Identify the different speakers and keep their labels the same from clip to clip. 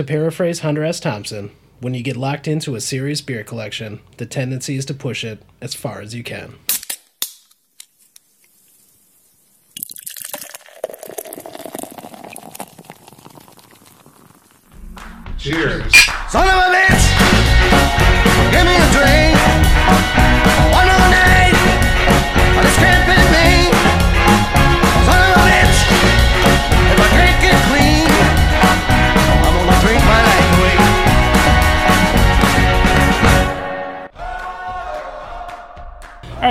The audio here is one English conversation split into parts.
Speaker 1: To paraphrase Hunter S. Thompson, when you get locked into a serious beer collection, the tendency is to push it as far as you can.
Speaker 2: Cheers.
Speaker 3: Son of a bitch!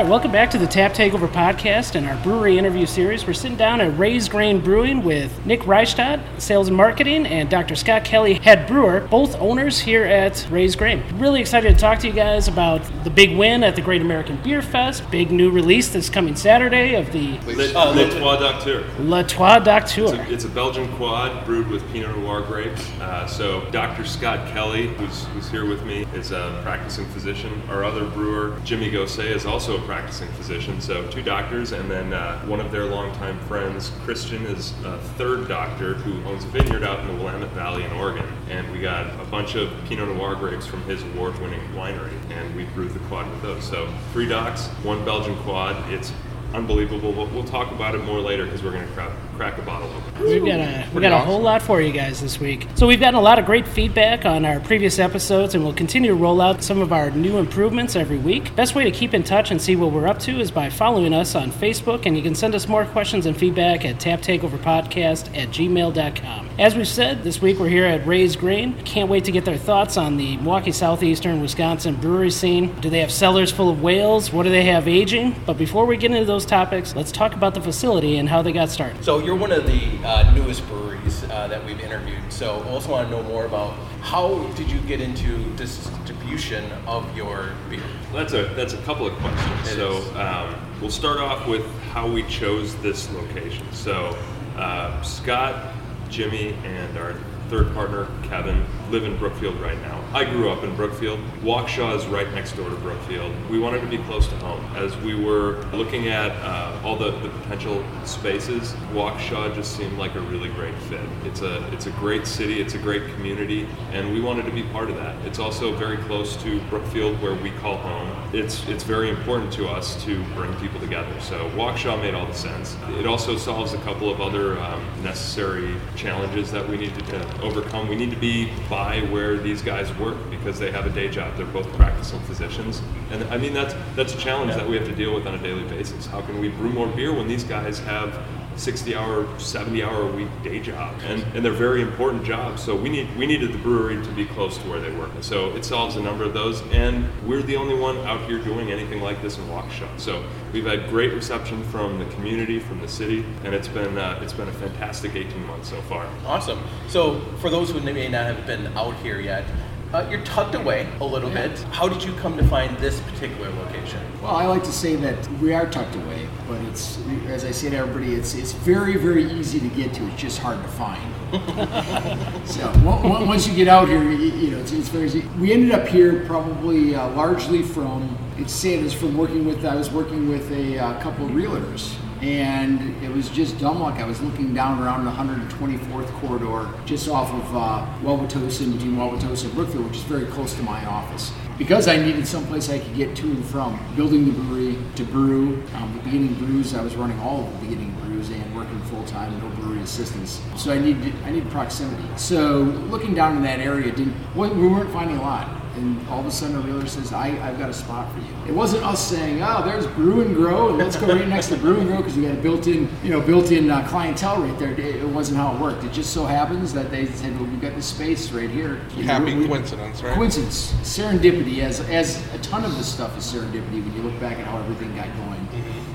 Speaker 1: Right, welcome back to the Tap Takeover podcast and our brewery interview series. We're sitting down at Raised Grain Brewing with Nick Reichstadt, sales and marketing, and Dr. Scott Kelly, head brewer, both owners here at Raised Grain. Really excited to talk to you guys about the big win at the Great American Beer Fest, big new release this coming Saturday of the
Speaker 4: Le, Le Trois Docteur.
Speaker 1: La Trois Docteur.
Speaker 4: It's a, it's a Belgian quad brewed with Pinot Noir grapes. Uh, so Dr. Scott Kelly, who's, who's here with me, is a practicing physician. Our other brewer, Jimmy Gosset, is also a practicing physician. So two doctors, and then uh, one of their longtime friends, Christian, is a third doctor who owns a vineyard out in the Willamette Valley in Oregon. And we got a bunch of Pinot Noir grapes from his award-winning winery, and we brewed the quad with those. So three docs, one Belgian quad. It's unbelievable. But we'll talk about it more later because we're going to crack, crack a bottle open.
Speaker 1: We've got a we got a whole lot for you guys this week. So we've gotten a lot of great feedback on our previous episodes, and we'll continue to roll out some of our new improvements every week. Best way to keep in touch and see what we're up to is by following us on Facebook, and you can send us more questions and feedback at taptakeoverpodcast at gmail.com. As we've said, this week we're here at Raised Grain. Can't wait to get their thoughts on the Milwaukee Southeastern Wisconsin brewery scene. Do they have cellars full of whales? What do they have aging? But before we get into those topics, let's talk about the facility and how they got started.
Speaker 5: So you're one of the uh, newest breweries uh, that we've interviewed. So I also want to know more about how did you get into distribution of your beer?
Speaker 4: That's a that's a couple of questions.
Speaker 5: It
Speaker 4: so um, we'll start off with how we chose this location. So uh, Scott, Jimmy, and our third partner Kevin live in Brookfield right now. I grew up in Brookfield. Waukesha is right next door to Brookfield. We wanted to be close to home. As we were looking at uh, all the, the potential spaces, Waukesha just seemed like a really great fit. It's a it's a great city. It's a great community, and we wanted to be part of that. It's also very close to Brookfield, where we call home. It's it's very important to us to bring people together. So Waukesha made all the sense. It also solves a couple of other um, necessary challenges that we need to overcome. We need to be by where these guys work because they have a day job. They're both practicing physicians, and I mean that's that's a challenge that we have to deal with on a daily basis. How can we brew more beer when these guys have 60 hour, 70 hour a week day job, and, and they're very important jobs. So we need we needed the brewery to be close to where they work. So it solves a number of those, and we're the only one out here doing anything like this in Waukesha. So we've had great reception from the community, from the city, and it's been uh, it's been a fantastic 18 months so far.
Speaker 5: Awesome. So for those who may not have been out here yet, uh, you're tucked away a little bit. How did you come to find this particular location?
Speaker 6: Well, I like to say that we are tucked away, but it's as I say to everybody, it's it's very very easy to get to. It's just hard to find. so on- on- once you get out here, you, you know it's, it's very easy. We ended up here probably uh, largely from it's sad is from working with I was working with a uh, couple of realtors. And it was just dumb luck. I was looking down around the 124th corridor, just off of uh, Wauwatosa, between Wauwatosa and Brookfield, which is very close to my office because I needed someplace I could get to and from. Building the brewery to brew, um, the beginning brews, I was running all of the beginning brews and working full time, no brewery assistants. So I needed I needed proximity. So looking down in that area, didn't we weren't finding a lot. And all of a sudden, a realtor says, I, "I've got a spot for you." It wasn't us saying, "Oh, there's Brew and Grow, and let's go right next to Brew and Grow," because we got a built-in, you know, built-in uh, clientele right there. It, wasn't how it worked. It just so happens that they said, "Well, we've got this space right here."
Speaker 2: Happy
Speaker 6: we-
Speaker 2: coincidence, right?
Speaker 6: Coincidence, serendipity, as as a ton of this stuff is serendipity when you look back at how everything got going.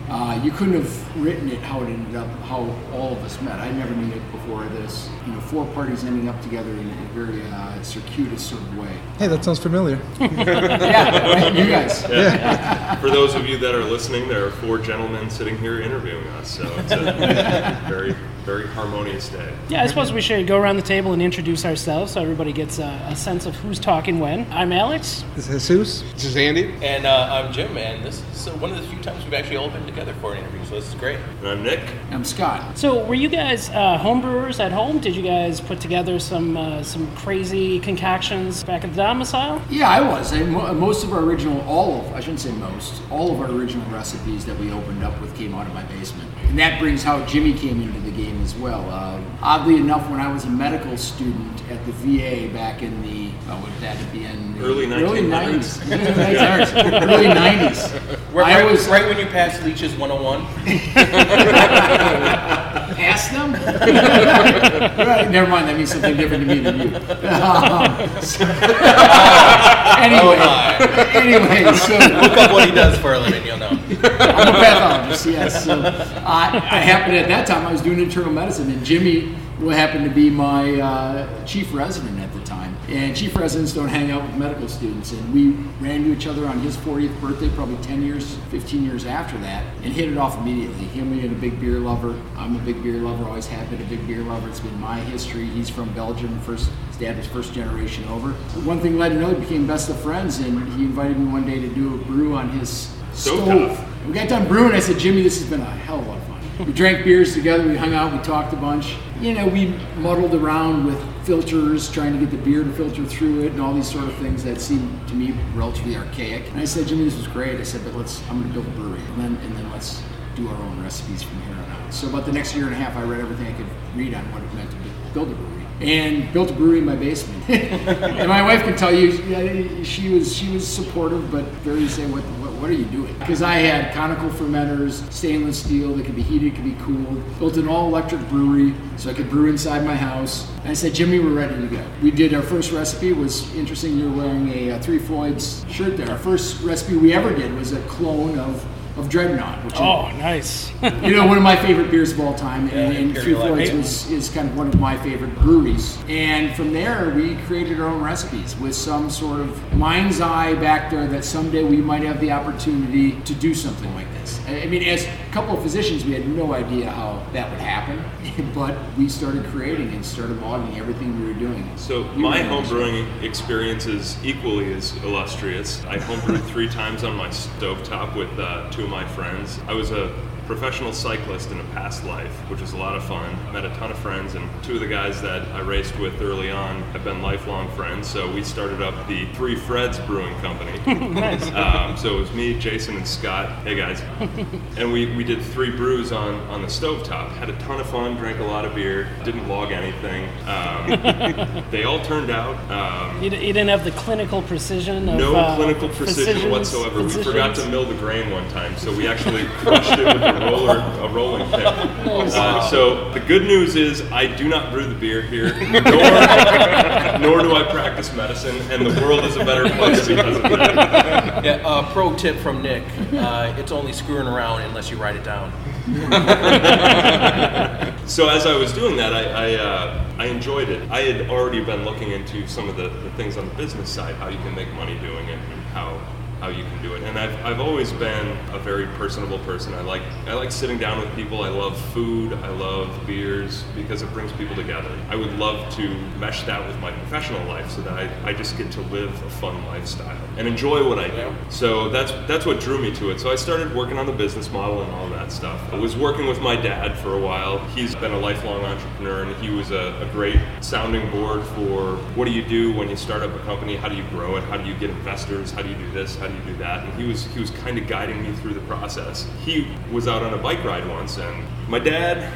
Speaker 6: Uh, you couldn't have written it how it ended up, how all of us met. I never knew it before this. You know, four parties ending up together in a very uh, circuitous sort of way.
Speaker 7: Hey, that sounds familiar.
Speaker 6: yeah, right, you guys.
Speaker 4: For those of you that are listening, there are four gentlemen sitting here interviewing us, so it's a very very harmonious day.
Speaker 1: Yeah, I suppose we should go around the table and introduce ourselves so everybody gets a, a sense of who's talking when. I'm Alex.
Speaker 2: This is Jesus. This is Andy.
Speaker 5: And uh, I'm Jim, and this is uh, one of the few times we've actually all been together for an interview, so this is great.
Speaker 4: And I'm Nick.
Speaker 6: I'm Scott.
Speaker 1: So, were you guys uh, homebrewers at home? Did you guys put together some uh, some crazy concoctions back at the domicile?
Speaker 6: Yeah, I was. I, mo- most of our original, all of, I shouldn't say most, all of our original recipes that we opened up with came out of my basement. And that brings how Jimmy came into the game as well. Uh, oddly enough, when I was a medical student at the VA back in the, oh, what would that be in? the
Speaker 4: Early
Speaker 6: Early 90s. early 90s.
Speaker 5: Right,
Speaker 6: I was,
Speaker 5: right when you passed Leech's 101.
Speaker 6: Ask them? right, never mind, that means something different to me than you. Um, so- anyway, anyway, so
Speaker 5: Look up what he does for a living, you'll know.
Speaker 6: I'm a pathologist, yes. So I, I happened at that time, I was doing internal medicine, and Jimmy what happened to be my uh, chief resident at the time. And chief residents don't hang out with medical students. And we ran into each other on his 40th birthday, probably 10 years, 15 years after that, and hit it off immediately. Him being a big beer lover, I'm a big beer lover, always have been a big beer lover. It's been my history. He's from Belgium, first his dad was first generation over. One thing led to another, became best of friends, and he invited me one day to do a brew on his
Speaker 4: So
Speaker 6: stove. We got done brewing. I said, Jimmy, this has been a hell of a fun. We drank beers together. We hung out. We talked a bunch. You know, we muddled around with filters, trying to get the beer to filter through it, and all these sort of things that seemed to me relatively archaic. And I said, Jimmy, this was great. I said, but let's. I'm going to build a brewery, and then and then let's do our own recipes from here on out. So about the next year and a half, I read everything I could read on what it meant to build a brewery. And built a brewery in my basement. and my wife can tell you, she was she was supportive, but very say, what, what are you doing? Because I had conical fermenters, stainless steel that could be heated, could be cooled. Built an all-electric brewery, so I could brew inside my house. And I said, Jimmy, we're ready to go. We did our first recipe. Was interesting. You're wearing a, uh Three Floyds shirt there. Our first recipe we ever did was a clone of of Dreadnaught, which
Speaker 1: Oh, nice.
Speaker 6: you know, one of my favorite beers of all time, and,
Speaker 5: Yeah,
Speaker 6: and Three Floyds
Speaker 5: IPA.
Speaker 6: was, is kind of one of my favorite breweries. And from there, we created our own recipes with some sort of mind's eye back there that someday we might have the opportunity to do something like this. I I mean, as a couple of physicians, we had no idea how that would happen, but we started creating and started logging everything we were doing.
Speaker 4: So
Speaker 6: We
Speaker 4: my homebrewing experience is equally as illustrious. I homebrewed three times on my stovetop with uh, two of my friends. I was a professional cyclist in a past life, which was a lot of fun. Met a ton of friends, and two of the guys that I raced with early on have been lifelong friends. So we started up the Three Freds Brewing Company.
Speaker 1: nice.
Speaker 4: Um, so it was me, Jason, and Scott. Hey guys. And we, we did three brews on, on the stovetop. Had a ton of fun, drank a lot of beer, didn't log anything. Um, they all turned out. Um,
Speaker 1: You, d- you didn't have the clinical precision of
Speaker 4: no
Speaker 1: uh,
Speaker 4: clinical precision
Speaker 1: physicians-
Speaker 4: whatsoever. We forgot to mill the grain one time, so we actually crushed it with a roller, a rolling pin. Uh, so the good news is I do not brew the beer here, nor, nor do I practice medicine, and the world is a better place because of that.
Speaker 5: Yeah, uh, pro tip from Nick uh, it's only screwing around unless you write it down.
Speaker 4: So as I was doing that, I I, uh, I enjoyed it. I had already been looking into some of the, the things on the business side, how you can make money doing it, and how how you can do it. And I've, I've always been a very personable person. I like I like sitting down with people. I love food. I love beers because it brings people together. I would love to mesh that with my professional life so that I, I just get to live a fun lifestyle and enjoy what I do. So that's that's what drew me to it. So I started working on the business model and all that stuff. I was working with my dad for a while. He's been a lifelong entrepreneur and he was a, a great sounding board for what do you do when you start up a company? How do you grow it? How do you get investors? How do you do this? How do do that? And he was he was kind of guiding me through the process. He was out on a bike ride once and my dad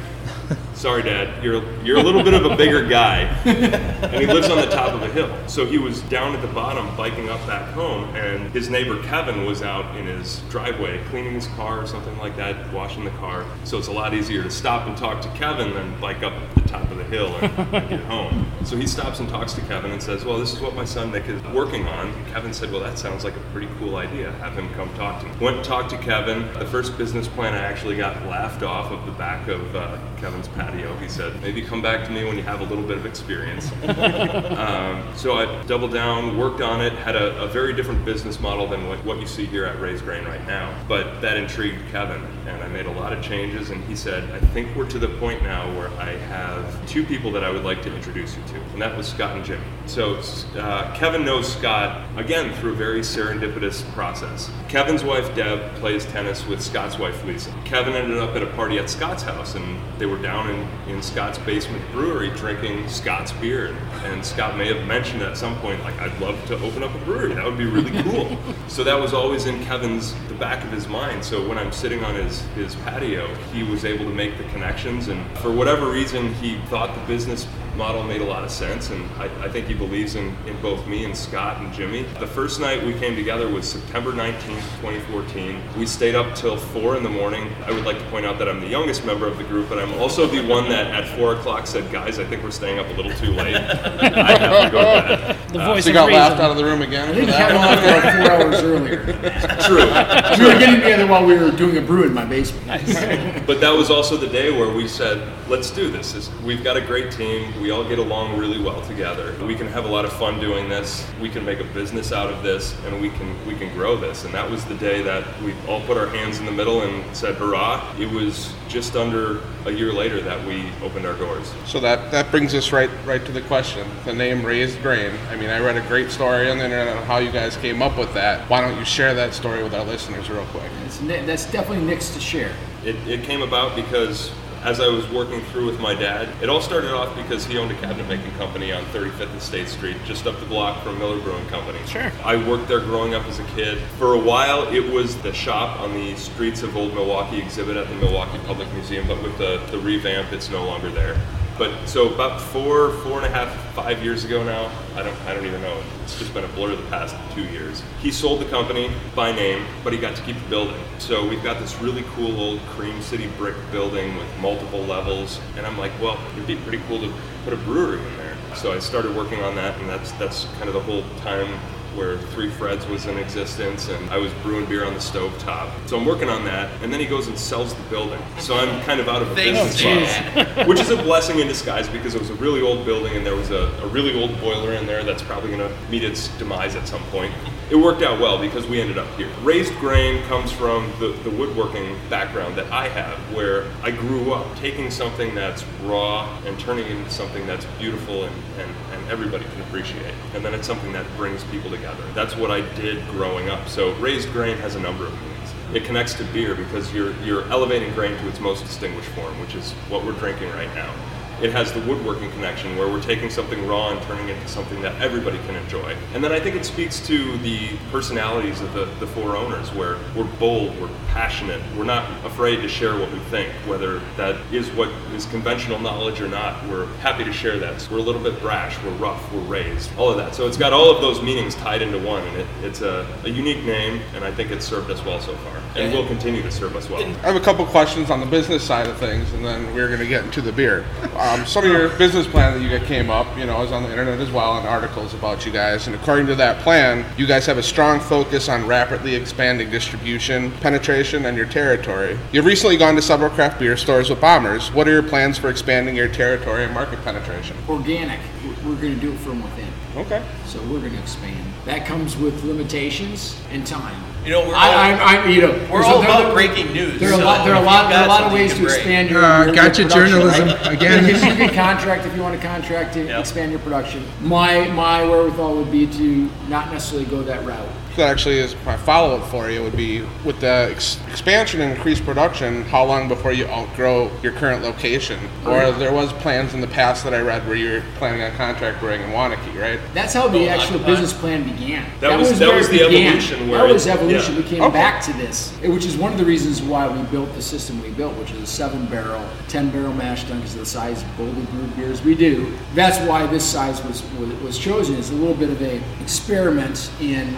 Speaker 4: Sorry, Dad. You're you're a little bit of a bigger guy, and he lives on the top of a hill. So he was down at the bottom biking up back home, and his neighbor Kevin was out in his driveway cleaning his car or something like that, washing the car. So it's a lot easier to stop and talk to Kevin than bike up the top of the hill and get home. So he stops and talks to Kevin and says, "Well, this is what my son Nick is working on." Kevin said, "Well, that sounds like a pretty cool idea. Have him come talk to me." Went and talked to Kevin. The first business plan I actually got laughed off of the back of uh, Kevin's pad patio. He said, maybe come back to me when you have a little bit of experience. um, so I doubled down, worked on it, had a, a very different business model than what, what you see here at Raised Grain right now. But that intrigued Kevin, and I made a lot of changes. And he said, I think we're to the point now where I have two people that I would like to introduce you to, and that was Scott and Jimmy. So uh, Kevin knows Scott again through a very serendipitous process. Kevin's wife Deb plays tennis with Scott's wife Lisa. Kevin ended up at a party at Scott's house, and they were down in, in Scott's basement brewery drinking Scott's beer. And Scott may have mentioned at some point, like, I'd love to open up a brewery. That would be really cool. so that was always in Kevin's the back of his mind. So when I'm sitting on his his patio, he was able to make the connections, and for whatever reason, he thought the business model made a lot of sense, and I, I, think he believes in, in both me and Scott and Jimmy. The first night we came together was September 19th, 2014. We stayed up till 4 in the morning. I would like to point out that I'm the youngest member of the group, but I'm also the one that at 4 o'clock said, guys, I think we're staying up a little too late. I have to go to bed.
Speaker 1: The voice
Speaker 7: So you got
Speaker 1: reason.
Speaker 7: laughed out of the room again
Speaker 6: I
Speaker 7: for
Speaker 6: think
Speaker 7: that one?
Speaker 6: like four hours earlier.
Speaker 4: True.
Speaker 6: We were getting together while we were doing a brew in my basement.
Speaker 4: But that was also the day where we said, let's do this. This- We've got a great team. We all get along really well together. We can have a lot of fun doing this. We can make a business out of this and we can we can grow this. And that was the day that we all put our hands in the middle and said hurrah. It was just under a year later that we opened our doors.
Speaker 7: So that, that brings us right right to the question. The name Raised Grain. I mean, I read a great story on the internet on how you guys came up with that. Why don't you share that story with our listeners real quick?
Speaker 6: It's, ni- that's definitely Nick's to share.
Speaker 4: It, it came about because as I was working through with my dad, it all started off because he owned a cabinet making company on 35th and State Street, just up the block from Miller Brewing Company.
Speaker 1: Sure.
Speaker 4: I worked there growing up as a kid. For a while, it was the shop on the streets of Old Milwaukee exhibit at the Milwaukee Public Museum, but with the, the revamp, it's no longer there. But so about four, four and a half, five years ago now, I don't, I don't even know. It's just been a blur the past two years. He sold the company by name, but he got to keep the building. So we've got this really cool old Cream City brick building with multiple levels, and I'm like, well, it'd be pretty cool to put a brewery in there. So I started working on that, and that's that's kind of the whole time where Three Freds was in existence, and I was brewing beer on the stove top. So I'm working on that, and then he goes and sells the building. So I'm kind of out of a business model, which is a blessing in disguise because it was a really old building, and there was a, a really old boiler in there that's probably going to meet its demise at some point. It worked out well because we ended up here. Raised grain comes from the, the woodworking background that I have, where I grew up taking something that's raw and turning it into something that's beautiful and, and, and everybody can appreciate. And then it's something that brings people together. That's what I did growing up. So raised grain has a number of meanings. It connects to beer because you're, you're elevating grain to its most distinguished form, which is what we're drinking right now. It has the woodworking connection where we're taking something raw and turning it into something that everybody can enjoy. And then I think it speaks to the personalities of the, the four owners where we're bold, we're passionate, we're not afraid to share what we think, whether that is what is conventional knowledge or not. We're happy to share that. So we're a little bit brash, we're rough, we're raised, all of that. So it's got all of those meanings tied into one, and it, it's a, a unique name, and I think it's served us well so far, and will continue to serve us well.
Speaker 7: I have a couple questions on the business side of things, and then we're going to get into the beer. Um, Um, some of your business plan that you got came up, you know, is on the internet as well, and articles about you guys. And according to that plan, you guys have a strong focus on rapidly expanding distribution, penetration, and your territory. You've recently gone to several craft beer stores with Bombers. What are your plans for expanding your territory and market penetration?
Speaker 6: Organic. We're- We're going to do it from within.
Speaker 7: Okay.
Speaker 6: So we're going to expand. That comes with limitations and time.
Speaker 5: You know, we're all-
Speaker 6: I, I, you know,
Speaker 5: We're
Speaker 6: there's
Speaker 5: all
Speaker 6: there-
Speaker 5: about breaking news.
Speaker 6: There are a
Speaker 5: so
Speaker 6: lot. There are a lot. There are a lot of ways to
Speaker 5: break.
Speaker 6: expand your,
Speaker 2: Uh,
Speaker 6: your, your
Speaker 2: gotcha
Speaker 6: production,
Speaker 2: journalism again.
Speaker 6: Because you can contract if you want to contract to
Speaker 5: Yep.
Speaker 6: expand your production. My my wherewithal would be to not necessarily go that route.
Speaker 7: So that actually is my follow-up for you would be with the ex- expansion and increased production. How long before you outgrow your current location? Or there was plans in the past that I read where you were planning on contract brewing in Waunakee, right?
Speaker 6: That's how the
Speaker 5: Oh,
Speaker 6: actual
Speaker 5: occupied.
Speaker 6: business plan began.
Speaker 4: That was- that
Speaker 6: where
Speaker 4: was
Speaker 6: it
Speaker 4: the
Speaker 6: began.
Speaker 4: evolution where
Speaker 6: that
Speaker 4: it-
Speaker 6: was evolution.
Speaker 4: yeah.
Speaker 6: We came
Speaker 7: Okay.
Speaker 6: back to this, eh, which is one of the reasons why we built the system we built, which is a seven barrel, ten barrel mash tun because of the size of boldly brewed beers we do. That's why this size was was, was chosen. It's a little bit of a experiment in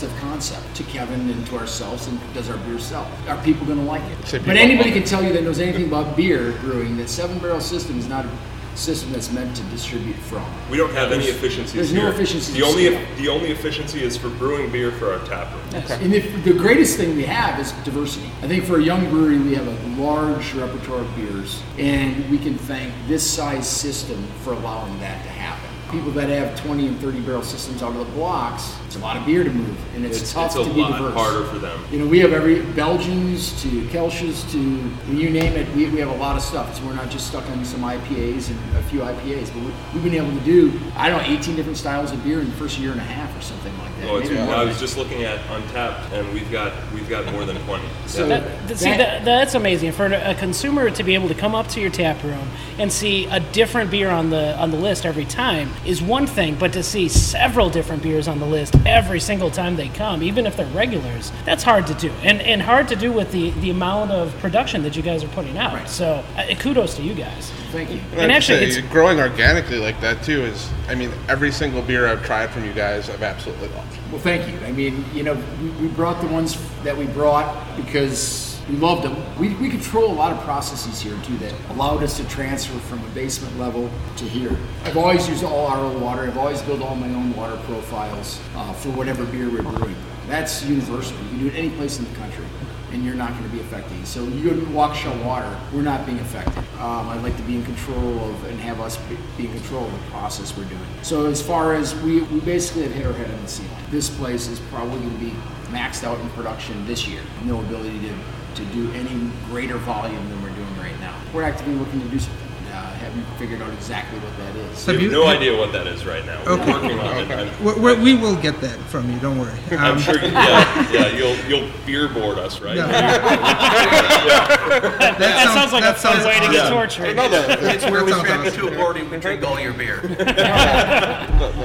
Speaker 6: test of concept to Kevin and to ourselves. And does our beer sell? Are people going to like it? But anybody can tell you that knows anything about beer brewing that seven barrel system is not a system that's meant to distribute from.
Speaker 4: We don't have any
Speaker 6: There's-
Speaker 4: efficiencies
Speaker 6: there's no
Speaker 4: here.
Speaker 6: efficiencies
Speaker 4: The only
Speaker 6: scale.
Speaker 4: the only efficiency is for brewing beer for our tap room.
Speaker 6: And the, the greatest thing we have is diversity. I think for a young brewery, we have a large repertoire of beers, and we can thank this size system for allowing that to happen. People that have 20 and 30 barrel systems out of the blocks, it's a lot of beer to move, and it's,
Speaker 4: It's,
Speaker 6: tough
Speaker 4: it's a
Speaker 6: to be
Speaker 4: lot
Speaker 6: diverse.
Speaker 4: harder for them.
Speaker 6: You know, we have every Belgians to Kolsches to you name it. We, we have a lot of stuff. So we're not just stuck on some IPAs and a few IPAs, but we, we've been able to do I don't know 18 different styles of beer in the first year and a half or something like that.
Speaker 4: Well, it's,
Speaker 6: Maybe.
Speaker 4: I was just looking at Untappd, and we've got we've got more than twenty.
Speaker 6: So-
Speaker 4: Yeah.
Speaker 1: That, that- see, that, that's amazing for a consumer to be able to come up to your tap room and see a different beer on the on the list every time is one thing, but to see several different beers on the list every single time they come, even if they're regulars, that's hard to do, and and hard to do with the the amount of production that you guys are putting out.
Speaker 6: Right.
Speaker 1: So, uh, kudos to you guys.
Speaker 6: Thank you.
Speaker 7: And,
Speaker 1: And actually, it's-
Speaker 7: growing organically like that too is, I mean, every single beer I've tried from you guys, I've absolutely loved.
Speaker 6: Well, thank you. I mean, you know, we, we brought the ones that we brought because we loved them. We, we control a lot of processes here too that allowed us to transfer from a basement level to here. I've always used all our own water. I've always built all my own water profiles uh, for whatever beer we're brewing. That's universal. You can do it any place in the country. And you're not going to be affecting. So you to Waukesha Water, we're not being affected. Um, I'd like to be in control of and have us be, be in control of the process we're doing. So as far as we, we basically have hit our head on the ceiling. This place is probably going to be maxed out in production this year. No ability to, to do any greater volume than we're doing right now. We're actively looking to do something. Haven't figured out exactly what that is.
Speaker 4: We
Speaker 8: Have
Speaker 4: have
Speaker 8: you-
Speaker 4: no
Speaker 8: have-
Speaker 4: idea what that is right now. We're working on it. I'm,
Speaker 8: We, we- we will get that from you. Don't worry.
Speaker 4: I'm
Speaker 8: Um,
Speaker 4: sure. You, yeah, yeah. You'll you'll beer board us, right?
Speaker 8: Yeah.
Speaker 1: That, that sounds like a fun
Speaker 8: sounds
Speaker 1: way to get
Speaker 8: awesome.
Speaker 1: tortured.
Speaker 5: It's where we
Speaker 8: sounds
Speaker 5: strap you to a board and we drink all your beer.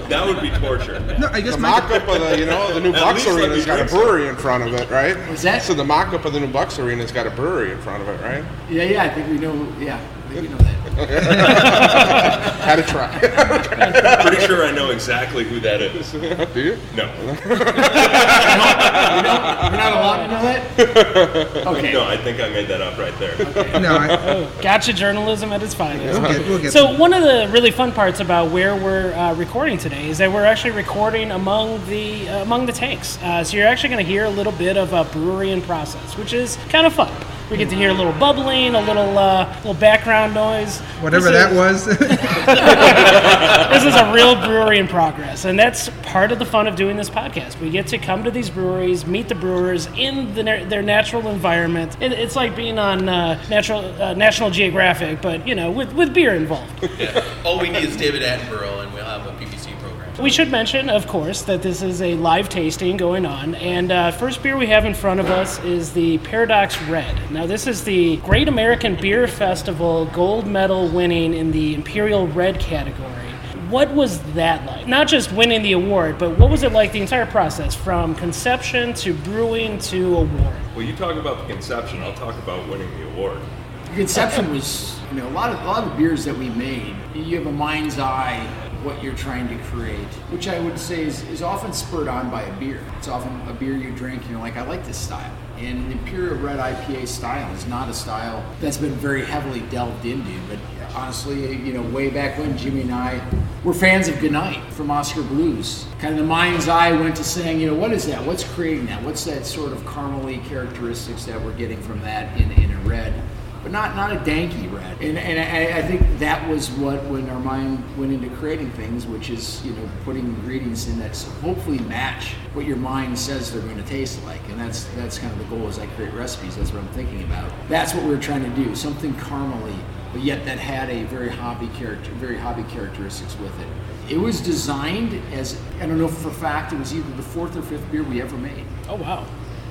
Speaker 4: That would be torture.
Speaker 8: No, I guess
Speaker 7: The
Speaker 8: my,
Speaker 7: mock-up of the, you know, the new
Speaker 4: At
Speaker 7: Bucks
Speaker 4: least let
Speaker 7: got a brewery in front of it, right?
Speaker 6: Is that-
Speaker 7: So the mock-up of the new Bucks Arena's got a brewery in front of it, right?
Speaker 6: Yeah, yeah, I think we know. Yeah, I think we know that.
Speaker 7: Had a try.
Speaker 4: Pretty sure I know exactly who that is.
Speaker 7: Do you?
Speaker 4: No,
Speaker 6: We're not allowed to know that. Okay.
Speaker 4: no. I think I made that up right there.
Speaker 8: no, I,
Speaker 1: Gotcha journalism at its finest.
Speaker 8: we'll get, we'll get
Speaker 1: So one of the really fun parts about where we're uh, recording today is that we're actually recording among the uh, among the tanks. Uh, so you're actually going to hear a little bit of a brewery in process, which is kind of fun. We get to hear a little bubbling, a little uh, little background noise.
Speaker 8: whatever
Speaker 1: This
Speaker 8: that
Speaker 1: is-
Speaker 8: was.
Speaker 1: this is a real brewery in progress, and that's part of the fun of doing this podcast. We get to come to these breweries, meet the brewers in the, their natural environment. It, it's like being on uh, natural uh, National Geographic, but you know, with, with beer involved.
Speaker 5: All we need is David Attenborough
Speaker 1: We should mention, of course, that this is a live tasting going on, and uh, first beer we have in front of us is the Paradox Red. Now, this is the Great American Beer Festival gold medal winning in the Imperial Red category. What was that like? Not just winning the award, but what was it like the entire process from conception to brewing to award?
Speaker 4: Well, you talk about the conception. I'll talk about winning the award.
Speaker 6: The conception was, you know, a lot of a lot of beers that we made. You have a mind's eye what you're trying to create, which I would say is, is often spurred on by a beer. It's often a beer you drink and you're like, I like this style. And Imperial Red IPA style is not a style that's been very heavily delved into. But honestly, you know, way back when Jimmy and I were fans of G'Knight from Oskar Blues, kind of the mind's eye went to saying, you know, what is that? What's creating that? What's that sort of caramely characteristics that we're getting from that in, in a red? But not not a danky red. And and I, I think that was what when our mind went into creating things, which is you know putting ingredients in that hopefully match what your mind says they're going to taste like. And that's that's kind of the goal as I create recipes. That's what I'm thinking about. That's what we're trying to do. Something caramely, but yet that had a very hoppy character, very hoppy characteristics with it. It was designed as I don't know for a fact it was either the fourth or fifth beer we ever made.
Speaker 1: Oh, wow.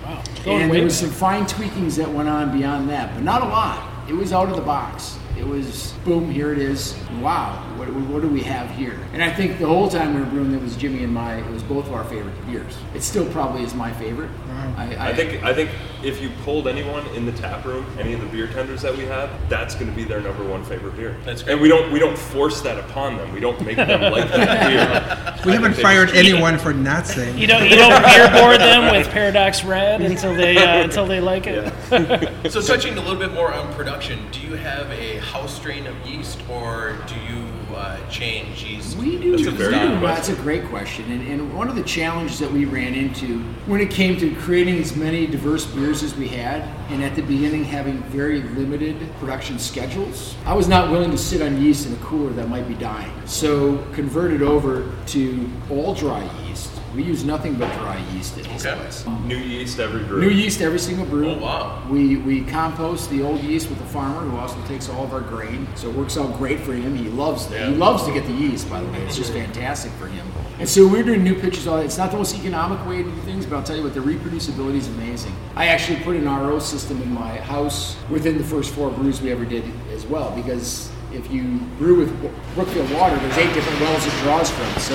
Speaker 1: Wow. Going
Speaker 6: And there was some fine tweakings that went on beyond that, but not a lot. It was out of the box. It was boom, here it is. Wow, what, what do we have here? And I think the whole time we were brewing, it was Jimmy and my. It was both of our favorite beers. It still probably is my favorite. I, I,
Speaker 4: I think I think if you polled anyone in the tap room, any of the beer tenders that we have, that's going to be their number one favorite beer.
Speaker 5: That's great.
Speaker 4: And we don't we don't force that upon them. We don't make them like that beer.
Speaker 8: we
Speaker 4: I
Speaker 8: haven't fired anyone for not saying.
Speaker 1: You don't you don't beer board them with Paradox Red until they uh, until they like it.
Speaker 5: So touching a little bit more on production, do you have a house strain of yeast, or do you uh, change yeast?
Speaker 6: We do.
Speaker 5: as
Speaker 6: we
Speaker 5: it
Speaker 6: do.
Speaker 5: goes down?
Speaker 6: That's a great question. And, and one of the challenges that we ran into when it came to creating as many diverse beers as we had, and at the beginning having very limited production schedules, I was not willing to sit on yeast in a cooler that might be dying. So converted over to all dry yeast. We use nothing but dry yeast at this
Speaker 5: Okay.
Speaker 6: place.
Speaker 4: New yeast every brew.
Speaker 6: New yeast every single brew.
Speaker 5: Oh, wow.
Speaker 6: We we compost the old yeast with the farmer who also takes all of our grain. So it works out great for him. He loves that. He loves to get the yeast, by the way. It's just fantastic for him. And so we're doing new pitches all It's not the most economic way to do things, but I'll tell you what, the reproducibility is amazing. I actually put an RO system in my house within the first four brews we ever did as well, because if you brew with Brookfield water, there's eight different wells it draws from. So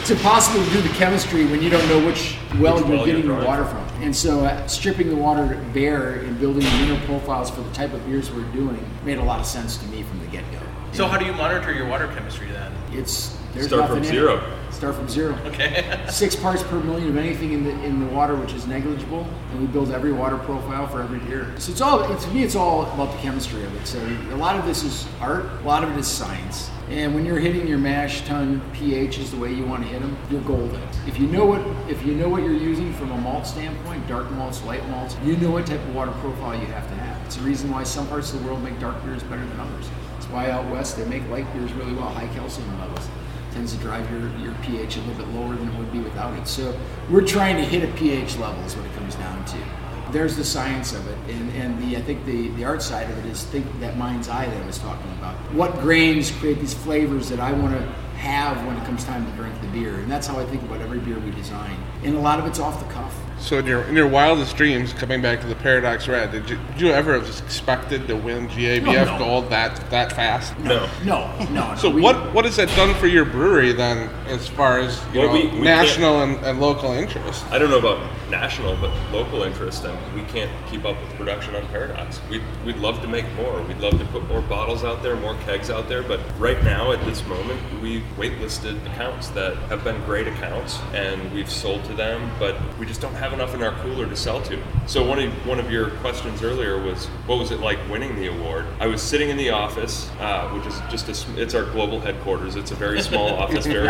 Speaker 6: it's impossible to do the chemistry when you don't know which well
Speaker 4: Which
Speaker 6: you're
Speaker 4: well
Speaker 6: getting your water from. And so uh, stripping the water bare and building the mineral profiles for the type of beers we're doing made a lot of sense to me from the get-go.
Speaker 5: So how do you monitor your water chemistry then?
Speaker 6: It's there's
Speaker 4: Start
Speaker 6: nothing
Speaker 4: from
Speaker 6: in
Speaker 4: zero.
Speaker 6: It. Start from zero.
Speaker 5: Okay.
Speaker 6: Six parts per million of anything in the in the water, which is negligible, and we build every water profile for every beer. So it's all it, to me, it's all about the chemistry of it. So a lot of this is art, a lot of it is science. And when you're hitting your mash tun pHs the way you want to hit them, you're golden. If you know what if you know what you're using from a malt standpoint, dark malts, light malts, you know what type of water profile you have to have. It's the reason why some parts of the world make dark beers better than others. It's why out west they make light beers really well, high calcium levels tends to drive your, your pH a little bit lower than it would be without it. So we're trying to hit a pH level is what it comes down to. There's the science of it, and, and the I think the, the art side of it is think that mind's eye that I was talking about. What grains create these flavors that I want to have when it comes time to drink the beer, and that's how I think about every beer we design. And a lot of it's off the cuff.
Speaker 7: So in your in your wildest dreams, coming back to the Paradox Red, did you, did you ever have expected to win GABF
Speaker 6: No, no.
Speaker 7: gold that that fast?
Speaker 4: No.
Speaker 6: No, no. no.
Speaker 7: So
Speaker 6: We-
Speaker 7: what what has that done for your brewery then, as far as you
Speaker 4: Well,
Speaker 7: know,
Speaker 4: we- we
Speaker 7: national and, and local interest?
Speaker 4: I don't know about national, but local interest, and we can't keep up with production on Paradox. We'd, we'd love to make more. We'd love to put more bottles out there, more kegs out there, but right now, at this moment, we've waitlisted accounts that have been great accounts, and we've sold to them, but we just don't have enough in our cooler to sell to. So one of, one of your questions earlier was, what was it like winning the award? I was sitting in the office, uh, which is just a, it's our global headquarters. It's a very small office, very,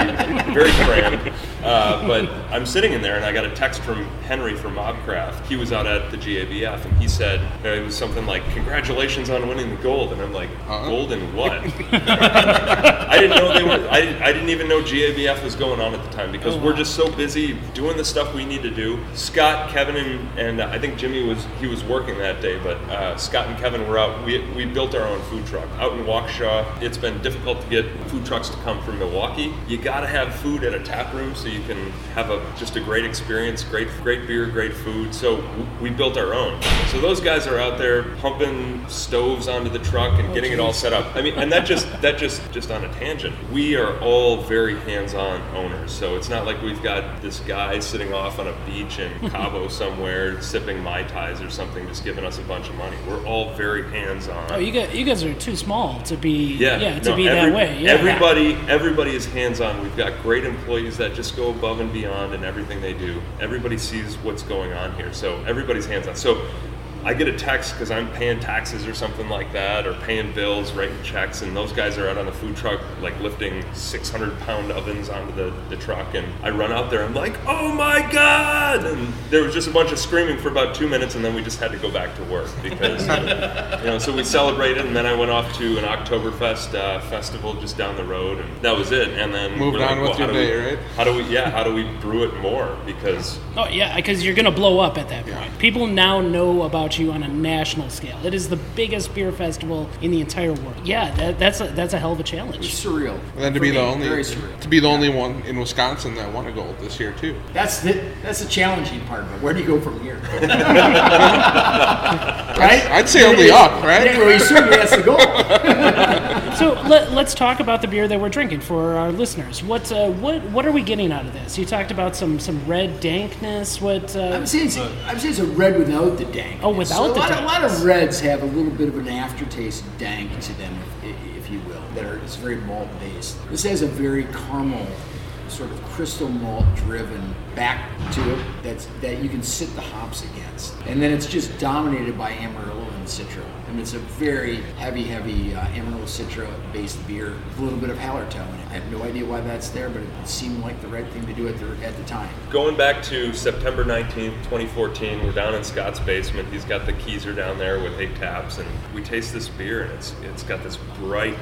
Speaker 4: very crammed. Uh, but I'm sitting in there, and I got a text from Henry from Mobcraft. He was out at the GABF, and he said uh, it was something like, "Congratulations on winning the gold." And I'm like,
Speaker 7: Uh-huh.
Speaker 4: "Gold in what?" I didn't know they were. I, I didn't even know GABF was going on at the time because we're just so busy doing the stuff we need to do. Scott, Kevin, and, and uh, I think Jimmy was he was working that day, but uh, Scott and Kevin were out. We, we built our own food truck out in Waukesha. It's been difficult to get food trucks to come from Milwaukee. You got to have food at a tap room so you can have a just a great experience, great great beer, great food. So we built our own. So those guys are out there pumping stoves onto the truck and getting it all set up. I mean, and that just that just just on a tangent. We are all very hands-on owners. So it's not like we've got this guy sitting off on a beach in Cabo somewhere sipping mai tais or something, just giving us a bunch of money. We're all very hands-on.
Speaker 1: Oh, you guys, you guys are too small to be
Speaker 4: Yeah,
Speaker 1: yeah, to
Speaker 4: no,
Speaker 1: be
Speaker 4: every-
Speaker 1: that way. Yeah.
Speaker 4: Everybody, everybody is hands-on. We've got great employees that just go above and beyond in everything they do. Everybody sees what's going on here, so everybody's hands-on. So. I get a text because I'm paying taxes or something like that, or paying bills, writing checks, and those guys are out on the food truck, like lifting 600 pound ovens onto the, the truck. And I run out there, I'm like, oh my God! And there was just a bunch of screaming for about two minutes, and then we just had to go back to work because, you know, so we celebrated, and then I went off to an Oktoberfest uh, festival just down the road, and that was it. And then
Speaker 7: Moved
Speaker 4: we're
Speaker 7: on with
Speaker 4: how
Speaker 7: your
Speaker 4: do we-
Speaker 7: day, right?
Speaker 4: How do we, yeah, how do we brew it more? Because
Speaker 1: Oh yeah, because you're gonna blow up at that point. People now know about you on a national scale. It is the biggest beer festival in the entire world. Yeah, that, that's a, that's a hell of a
Speaker 6: It's
Speaker 1: challenge.
Speaker 6: surreal.
Speaker 7: And then to
Speaker 6: For
Speaker 7: be the only to be the only one in Wisconsin that won a gold this year too.
Speaker 6: That's the that's the challenging part of it. Where do you go from here? right?
Speaker 7: I'd say only up, right?
Speaker 6: Yeah, well, certainly that's the goal.
Speaker 1: So let, let's talk about the beer that we're drinking for our listeners. What uh, what what are we getting out of this? You talked about some some red dankness. What?
Speaker 6: I
Speaker 1: Uh,
Speaker 6: would say it's I would say it's a red without the dank.
Speaker 1: Oh, without
Speaker 6: so
Speaker 1: the
Speaker 6: of- a lot of reds have a little bit of an aftertaste dank to them, if, if you will. That are it's very malt based. This has a very caramel sort of crystal malt driven back to it that's that you can sit the hops against. And then it's just dominated by Amarillo and Citra. I mean, it's a very heavy, heavy uh, Amarillo Citra based beer with a little bit of Hallertau in it. I have no idea why that's there, but it seemed like the right thing to do at the, at the time.
Speaker 4: Going back to September 19th, 2014, we're down in Scott's basement. He's got the keezer down there with eight taps, and we taste this beer, and it's it's got this bright,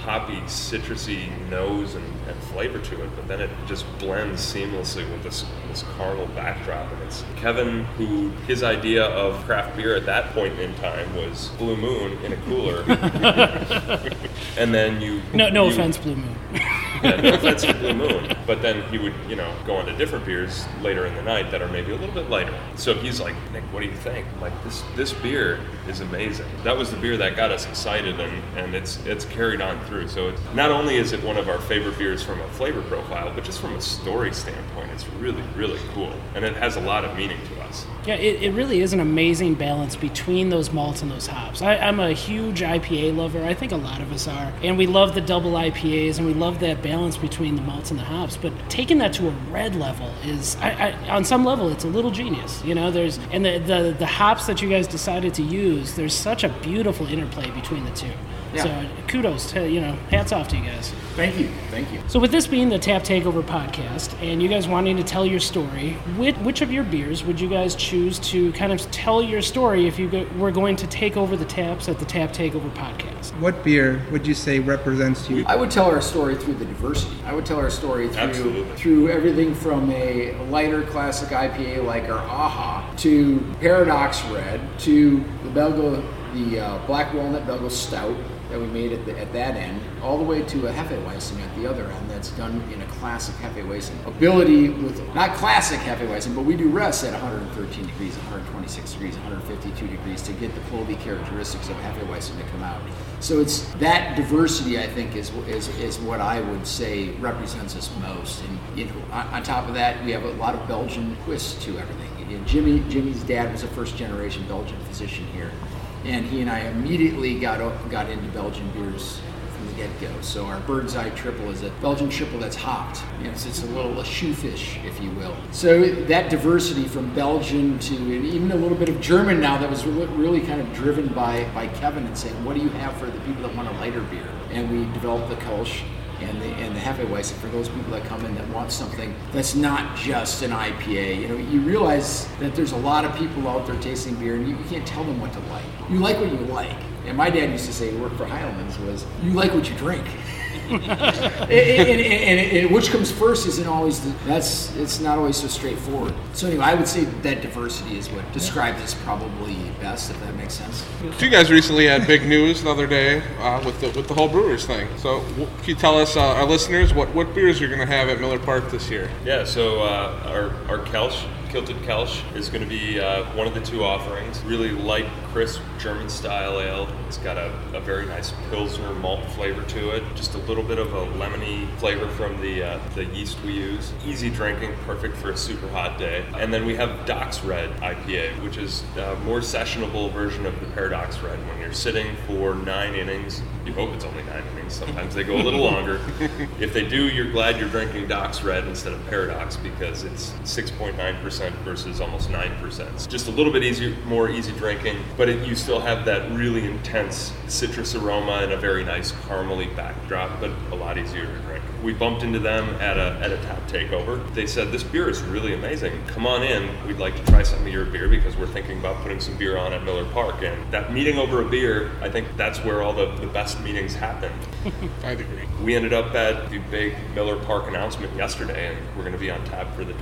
Speaker 4: hoppy, citrusy nose and, and flavor to it, but then it just blends seamlessly with this this caramel backdrop. And it's Kevin, who his idea of craft beer at that point in time was Blue Moon in a cooler, and then you
Speaker 1: No, no
Speaker 4: you-
Speaker 1: offense, Blue Moon.
Speaker 4: no offense to Blue Moon. But then he would, you know, go on to different beers later in the night that are maybe a little bit lighter. So he's like, Nick, what do you think? I'm like, this this beer is amazing. That was the beer that got us excited, and, and it's it's carried on through. So it's, not only is it one of our favorite beers from a flavor profile, but just from a story standpoint, it's really really cool, and it has a lot of meaning to us.
Speaker 1: Yeah, it, it really is an amazing balance between those malts and those hops. I, I'm a huge IPA lover. I think a lot of us are. And we love the double IPAs and we love that balance between the malts and the hops. But taking that to a red level is, I, I, on some level, it's a little genius. You know, there's, and the, the, the hops that you guys decided to use, there's such a beautiful interplay between the two.
Speaker 6: Yeah.
Speaker 1: So kudos to, you know, hats off to you guys.
Speaker 6: Thank you. Thank you.
Speaker 1: So, with this being the Tap Takeover podcast, and you guys wanting to tell your story, which, which of your beers would you guys choose to kind of tell your story if you go, were going to take over the taps at the Tap Takeover podcast?
Speaker 8: What beer would you say represents you?
Speaker 6: I would tell our story through the diversity. I would tell our story through
Speaker 4: Absolutely.
Speaker 6: through everything from a lighter classic IPA like our AHA to Paradox Red to the Belgo, the uh, Black Walnut Belgo Stout that we made at, the, at that end, all the way to a Hefeweizen at the other end that's done in a classic Hefeweizen. Ability with, not classic Hefeweizen, but we do rests at 113 degrees, 126 degrees, 152 degrees to get the clothing characteristics of Hefeweizen to come out. So it's that diversity, I think, is, is, is what I would say represents us most. And you know, on, on top of that, we have a lot of Belgian twists to everything. You know, Jimmy, Jimmy's dad was a first generation Belgian physician here, and he and I immediately got got into Belgian beers from the get go. So our Bird's Eye Triple is a Belgian triple that's hopped. It's, it's a little a shoefish, if you will. So that diversity from Belgian to even a little bit of German now that was really kind of driven by, by Kevin and saying, what do you have for the people that want a lighter beer? And we developed the Kolsch and the and the Hefeweizen for those people that come in that want something that's not just an IPA. You know, you realize that there's a lot of people out there tasting beer, and you, you can't tell them what to like. You like what you like. And my dad used to say, work for Heileman's, was you like what you drink. and, and, and- and which comes first isn't always the, that's it's not always so straightforward. So anyway, I would say that diversity is what describes us probably best, if that makes sense.
Speaker 7: So you guys recently had big news the other day uh, with the with the whole Brewers thing. So can you tell us, uh, our listeners, what, what beers you're going to have at Miller Park this year?
Speaker 4: Yeah, so uh, our, our Kolsch, Kilted Kolsch, is going to be uh, one of the two offerings. Really light, crisp German style ale. It's got a, a very nice Pilsner malt flavor to it. Just a little bit of a lemony flavor from the, uh, the yeast we use. Easy drinking, perfect for a super hot day. And then we have Doc's Red IPA, which is a more sessionable version of the Paradox Red. When you're sitting for nine innings, you hope it's only nine innings. Sometimes they go a little longer. If they do, you're glad you're drinking Doc's Red instead of Paradox because it's 6.9% versus almost 9%. It's just a little bit easier, more easy drinking, but it, you still have that really intense citrus aroma and a very nice caramely backdrop, but a lot easier to drink. We bumped into them at a, at a tap takeover. They said, This beer is really amazing. Come on in. We'd like to try some of your beer because we're thinking about putting some beer on at Miller Park. And that meeting over a beer, I think that's where all the, the best meetings happen.
Speaker 7: I'd agree.
Speaker 4: We ended up at the big Miller Park announcement yesterday, and we're going to be on tap for the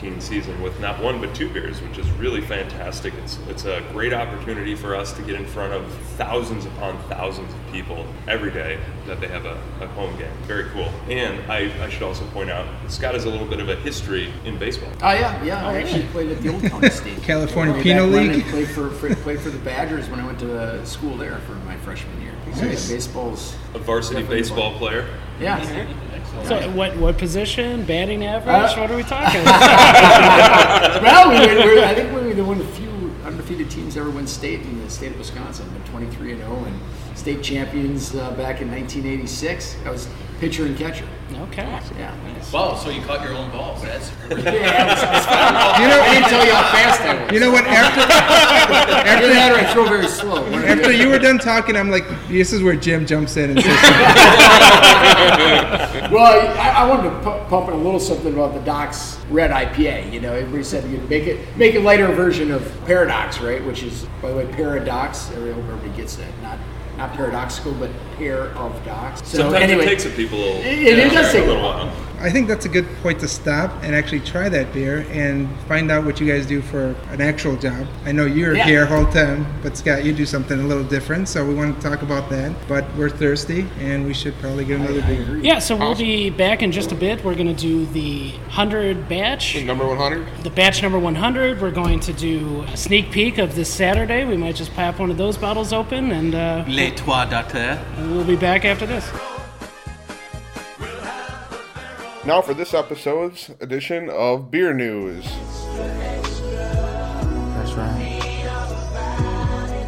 Speaker 4: 2017 season with not one but two beers, which is really fantastic. It's it's a great opportunity for us to get in front of thousands upon thousands of people every day that they have a, a home game. Very cool. And I, I should also point out, Scott has a little bit of a history in baseball.
Speaker 6: Oh yeah, yeah. I actually played at the Old County State.
Speaker 8: California
Speaker 6: Way
Speaker 8: Penal
Speaker 6: back
Speaker 8: League?
Speaker 6: I Played for, for played for the Badgers when I went to uh, school there for my freshman year. So yeah, baseball's
Speaker 4: A varsity baseball
Speaker 6: fun.
Speaker 4: player.
Speaker 6: yeah.
Speaker 1: So, what what position? Batting average?
Speaker 6: Uh,
Speaker 1: what are we talking about?
Speaker 6: well, we were, we were, I think we were the one of the few undefeated teams ever win state in the state of Wisconsin. We're 23 and 0 and state champions uh, back in 1986. I was pitcher and catcher.
Speaker 1: Okay.
Speaker 6: Yeah.
Speaker 5: Wow, so you caught your own balls. That's
Speaker 6: Yeah, it's- it's fun. I didn't tell you how fast I was.
Speaker 8: You know what? After
Speaker 6: Either that I throw very slow. One or the
Speaker 8: after you were done talking, I'm like, this is where Jim jumps in and says,
Speaker 6: Well, I, I wanted to pu- pump in a little something about the Doc's Red IPA. You know, everybody said you make it make a lighter version of Paradox, right? Which is, by the way, Paradox. I hope everybody gets that. Not not paradoxical, but pair of docs. So
Speaker 4: Sometimes
Speaker 6: anyway,
Speaker 4: it takes a people.
Speaker 6: It- it
Speaker 4: yeah,
Speaker 6: does take
Speaker 4: a
Speaker 6: a
Speaker 4: little
Speaker 6: while.
Speaker 4: while.
Speaker 8: I think that's a good point to stop and actually try that beer and find out what you guys do for an actual job. I know you're
Speaker 6: Yeah.
Speaker 8: here whole time, but Scott, you do something a little different, so we want to talk about that. But we're thirsty, and we should probably get another beer.
Speaker 1: Yeah, so we'll be back in just a bit. We're going to do the 100 batch, The
Speaker 7: Number 100?
Speaker 1: the batch number 100. We're going to do a sneak peek of this Saturday. We might just pop one of those bottles open, and uh,
Speaker 9: Les trois docteurs.
Speaker 1: we'll be back after this.
Speaker 7: Now for this episode's edition of Beer News.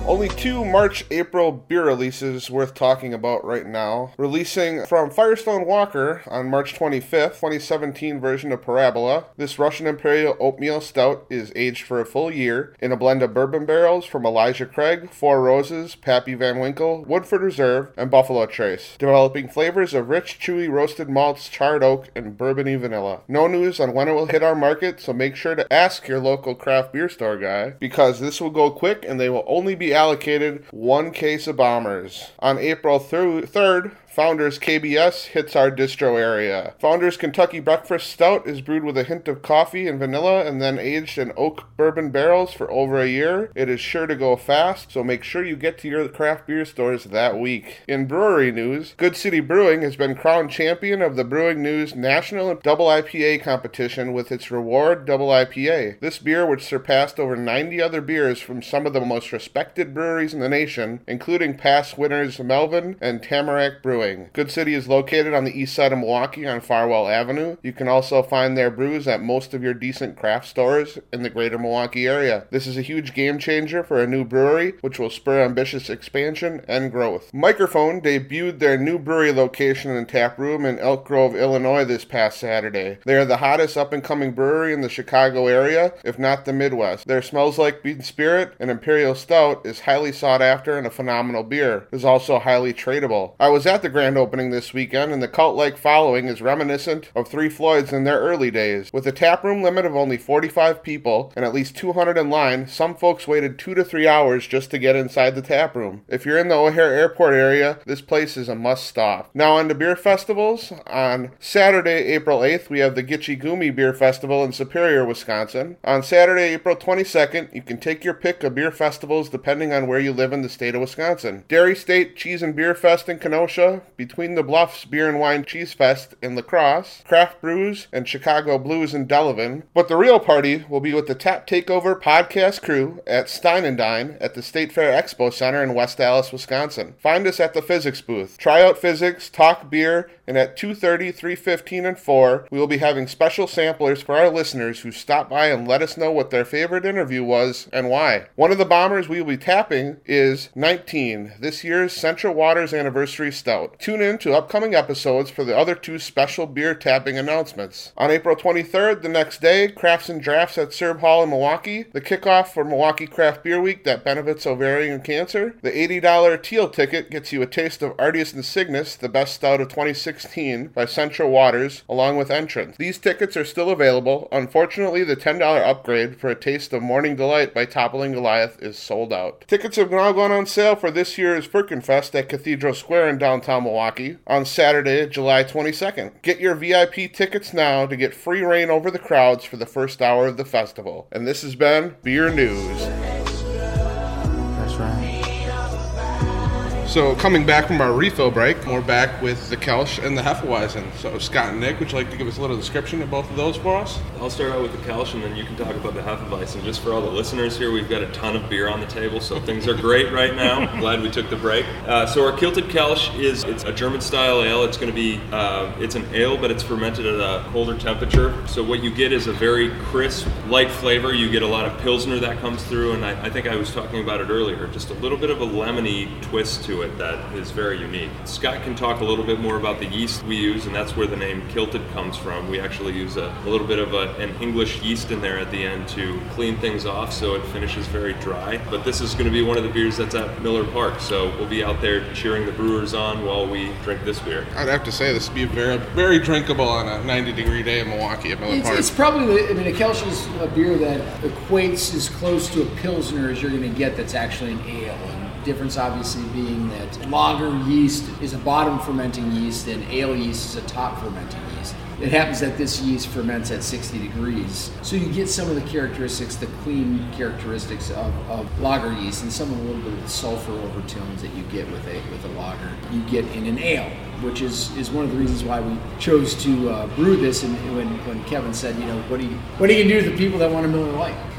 Speaker 7: Only two March April beer releases worth talking about right now. Releasing from Firestone Walker on March 25th, 2017 version of Parabola. This Russian Imperial Oatmeal Stout is aged for a full year in a blend of bourbon barrels from Elijah Craig, Four Roses, Pappy Van Winkle, Woodford Reserve, and Buffalo Trace, developing flavors of rich, chewy roasted malts, charred oak, and bourbony vanilla. No news on when it will hit our market, so make sure to ask your local craft beer store guy because this will go quick and they will only be allocated one case of bombers. On April 3rd, Founders KBS hits our distro area. Founders Kentucky Breakfast Stout is brewed with a hint of coffee and vanilla and then aged in oak bourbon barrels for over a year. It is sure to go fast, so make sure you get to your craft beer stores that week. In brewery news, Good City Brewing has been crowned champion of the Brewing News National Double IPA competition with its Reward Double IPA. This beer, which surpassed over 90 other beers from some of the most respected breweries in the nation, including past winners Melvin and Tamarack Brewing. Good City is located on the east side of Milwaukee on Farwell Avenue. You can also find their brews at most of your decent craft stores in the greater Milwaukee area. This is a huge game changer for a new brewery, which will spur ambitious expansion and growth. Mikerphone debuted their new brewery location and tap room in Elk Grove, Illinois this past Saturday. They are the hottest up and coming brewery in the Chicago area, if not the Midwest. Their Smells Like Bean Spirit and Imperial Stout is highly sought after and a phenomenal beer. It is also highly tradable. I was at the grand opening this weekend, and the cult like following is reminiscent of Three Floyds in their early days. With a tap room limit of only 45 people and at least 200 in line, some folks waited two to three hours just to get inside the tap room. If you're in the O'Hare Airport area, this place is a must stop. Now, on to beer festivals. On Saturday, April 8th, we have the Gitchy Gumi Beer Festival in Superior, Wisconsin. On Saturday, April 22nd, you can take your pick of beer festivals depending on where you live in the state of Wisconsin. Dairy State Cheese and Beer Fest in Kenosha, Between the Bluffs Beer and Wine Cheese Fest in La Crosse, Craft Brews and Chicago Blues in Delavan. But the real party will be with the Tap Takeover podcast crew at Stein and Dine at the State Fair Expo Center in West Allis, Wisconsin. Find us at the physics booth. Try out physics, talk beer, and at 2:30, 3:15, and 4, we will be having special samplers for our listeners who stop by and let us know what their favorite interview was and why. One of the bombers we will be tapping is 19, this year's Central Waters Anniversary Stout. Tune in to upcoming episodes for the other two special beer tapping announcements. On April 23rd, the next day, Crafts and Drafts at Serb Hall in Milwaukee, the kickoff for Milwaukee Craft Beer Week that benefits ovarian cancer. The $80 teal ticket gets you a taste of Artius and Cygnus, the best stout of 2016 by Central Waters, along with entrance. These tickets are still available. Unfortunately, the $10 upgrade for a taste of Morning Delight by Toppling Goliath is sold out. Tickets have now gone on sale for this year's Firkinfest at Cathedral Square in downtown Milwaukee on Saturday, July 22nd. Get your VIP tickets now to get free reign over the crowds for the first hour of the festival. And this has been Beer News. So coming back from our refill break, we're back with the Kelsch and the Hefeweizen. So Scott and Nick, would you like to give us a little description of both of those for us?
Speaker 4: I'll start out with the Kelsch, and then you can talk about the Hefeweizen. Just for all the listeners here, we've got a ton of beer on the table, so things are great right now. Glad we took the break. Uh, so our Kilted Kelsch is it's a German-style ale. It's going to be uh, it's an ale, but it's fermented at a colder temperature. So what you get is a very crisp, light flavor. You get a lot of pilsner that comes through, and I, I think I was talking about it earlier. Just a little bit of a lemony twist to it. To it that is very unique. Scott can talk a little bit more about the yeast we use, and that's where the name Kilted comes from. We actually use a, a little bit of a, an English yeast in there at the end to clean things off so it finishes very dry. But this is going to be one of the beers that's at Miller Park, so we'll be out there cheering the brewers on while we drink this beer.
Speaker 7: I'd have to say this would be very, very drinkable on a 90 degree day in Milwaukee at Miller
Speaker 6: It's,
Speaker 7: Park.
Speaker 6: it's probably, the, I mean, a Kelch is a beer that equates as close to a Pilsner as you're going to get that's actually an ale. Difference obviously being that lager yeast is a bottom fermenting yeast and ale yeast is a top fermenting yeast. It happens that this yeast ferments at 60 degrees. So you get some of the characteristics, the clean characteristics of, of lager yeast and some of a little bit of the sulfur overtones that you get with a with a lager. You get in an ale which is, is one of the reasons why we chose to uh, brew this. And when, when Kevin said, you know, what do you what are you do to the people that want a Miller Lite,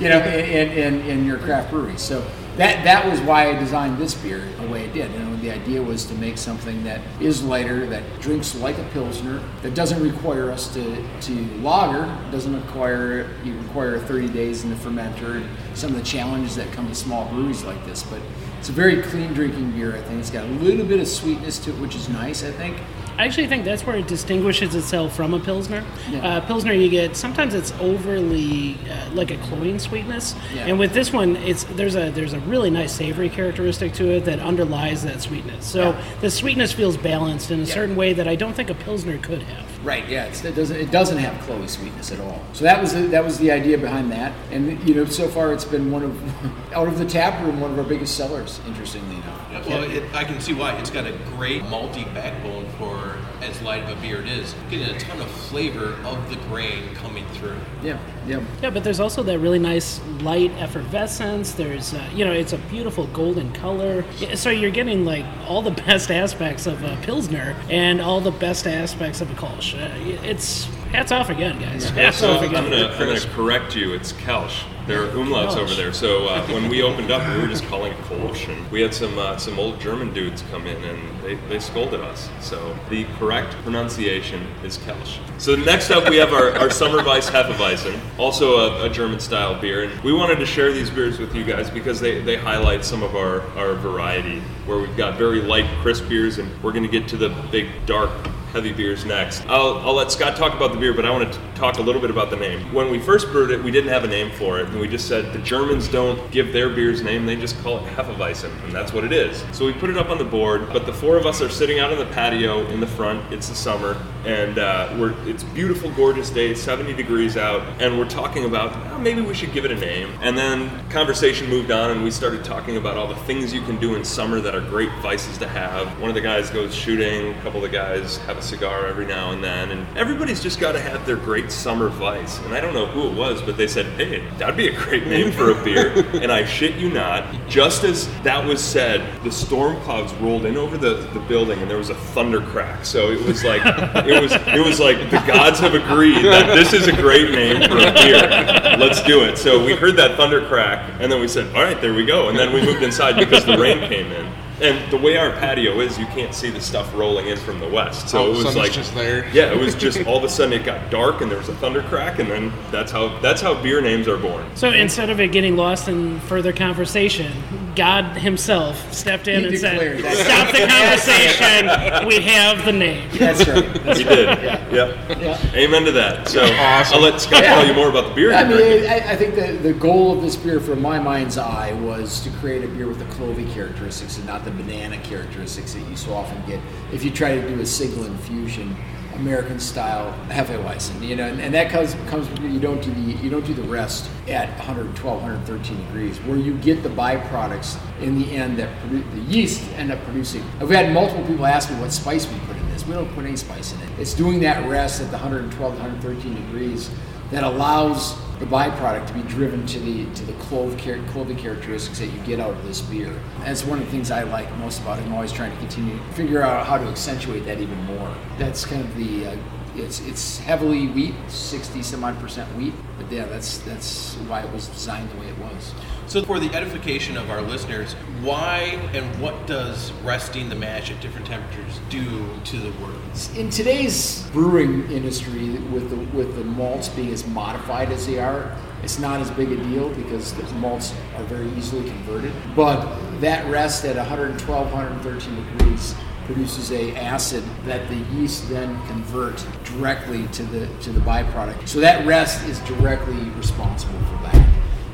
Speaker 6: you know, in, in, in your craft brewery? So that that was why I designed this beer the way it did. You know, the idea was to make something that is lighter, that drinks like a pilsner, that doesn't require us to to lager, doesn't require you require 30 days in the fermenter, and some of the challenges that come to small breweries like this, but. It's a very clean drinking beer. I think it's got a little bit of sweetness to it, which is nice. I think.
Speaker 1: I actually think that's where it distinguishes itself from a pilsner.
Speaker 6: Yeah.
Speaker 1: Uh, pilsner, you get sometimes it's overly uh, like a cloying sweetness,
Speaker 6: Yeah.
Speaker 1: and with this one, it's there's a there's a really nice savory characteristic to it that underlies that sweetness. So
Speaker 6: Yeah.
Speaker 1: the sweetness feels balanced in a certain way that I don't think a pilsner could have.
Speaker 6: Right. Yeah. It's, it doesn't. It doesn't have Chloe sweetness at all. So that was the, that was the idea behind that. And you know, so far it's been one of out of the tap room one of our biggest sellers. Interestingly enough.
Speaker 5: Well, it, I can see why. It's got a great malty backbone for as light of a beer it is. Getting a ton of flavor of the grain coming through.
Speaker 6: Yeah. Yeah.
Speaker 1: Yeah, but there's also that really nice light effervescence. There's, uh, you know, it's a beautiful golden color. So you're getting like all the best aspects of a pilsner and all the best aspects of a Kolsch. Uh, it's hats off again, guys. Hats
Speaker 4: So
Speaker 1: off
Speaker 4: I'm
Speaker 1: again.
Speaker 4: gonna, I'm gonna correct you. It's Kelsch. There are umlauts
Speaker 1: Kelsch.
Speaker 4: over there. So uh, when we opened up, we were just calling it Kolsch, and we had some uh, some old German dudes come in and they, they scolded us. So the correct pronunciation is Kelsch. So next up, we have our, our Summerweiss Hefeweizen, also a, a German style beer, and we wanted to share these beers with you guys because they, they highlight some of our, our variety, where we've got very light, crisp beers, and we're gonna get to the big, dark heavy beers next. I'll, I'll let Scott talk about the beer, but I want to talk a little bit about the name. When we first brewed it, we didn't have a name for it, and we just said the Germans don't give their beer's name, they just call it Hefeweizen, and that's what it is. So we put it up on the board, but the four of us are sitting out on the patio in the front. It's the summer, and uh, we're it's beautiful, gorgeous day, 70 degrees out, and we're talking about oh, maybe we should give it a name. And then conversation moved on, and we started talking about all the things you can do in summer that are great vices to have. One of the guys goes shooting, a couple of the guys have a cigar every now and then, and everybody's just got to have their great summer vice. And I don't know who it was, but they said, "Hey, that'd be a great name for a beer." and I shit you not, just as that was said, the storm clouds rolled in over the, the building, and there was a thunder crack. So it was like it was it was like the gods have agreed that this is a great name for a beer. Let's do it. So we heard that thunder crack, and then we said, "All right, there we go." And then we moved inside because the rain came in. And the way our patio is, you can't see the stuff rolling in from the west. So
Speaker 7: All
Speaker 4: it was
Speaker 7: sudden
Speaker 4: like
Speaker 7: just there.
Speaker 4: Yeah, it was just all of a sudden it got dark and there was a thunder crack, and then that's how that's how beer names are born.
Speaker 1: So instead of it getting lost in further conversation, God Himself stepped in
Speaker 6: He
Speaker 1: and said,
Speaker 6: that.
Speaker 1: "Stop the conversation. we have the name."
Speaker 6: That's right. That's
Speaker 4: He
Speaker 6: right.
Speaker 4: did.
Speaker 6: Yeah.
Speaker 4: Yep. Amen to that. So
Speaker 7: Awesome.
Speaker 4: I'll let Scott
Speaker 6: Yeah.
Speaker 4: tell you more about the beer.
Speaker 6: I mean. I, I think that the goal of this beer, from my mind's eye, was to create a beer with the clovey characteristics and not the banana characteristics that you so often get if you try to do a single infusion, American style Hefeweizen. You know, and, and that comes comes you don't do the you don't do the rest at 112, 113 degrees, where you get the byproducts in the end that produ- the yeast end up producing. I've had multiple people ask me what spice we put in this. We don't put any spice in it. It's doing that rest at the 112, 113 degrees that allows the byproduct to be driven to the to the clove char- characteristics that you get out of this beer. That's one of the things I like most about it. I'm always trying to continue figure out how to accentuate that even more. That's kind of the uh, It's it's heavily wheat, 60 some odd percent wheat. But yeah, that's that's why it was designed the way it was.
Speaker 5: So, for the edification of our listeners, why and what does resting the mash at different temperatures do to the wort?
Speaker 6: In today's brewing industry, with the with the malts being as modified as they are, it's not as big a deal because the malts are very easily converted. But that rest at 112, 113 degrees produces a acid that the yeast then convert directly to the to the byproduct. So that rest is directly responsible for that.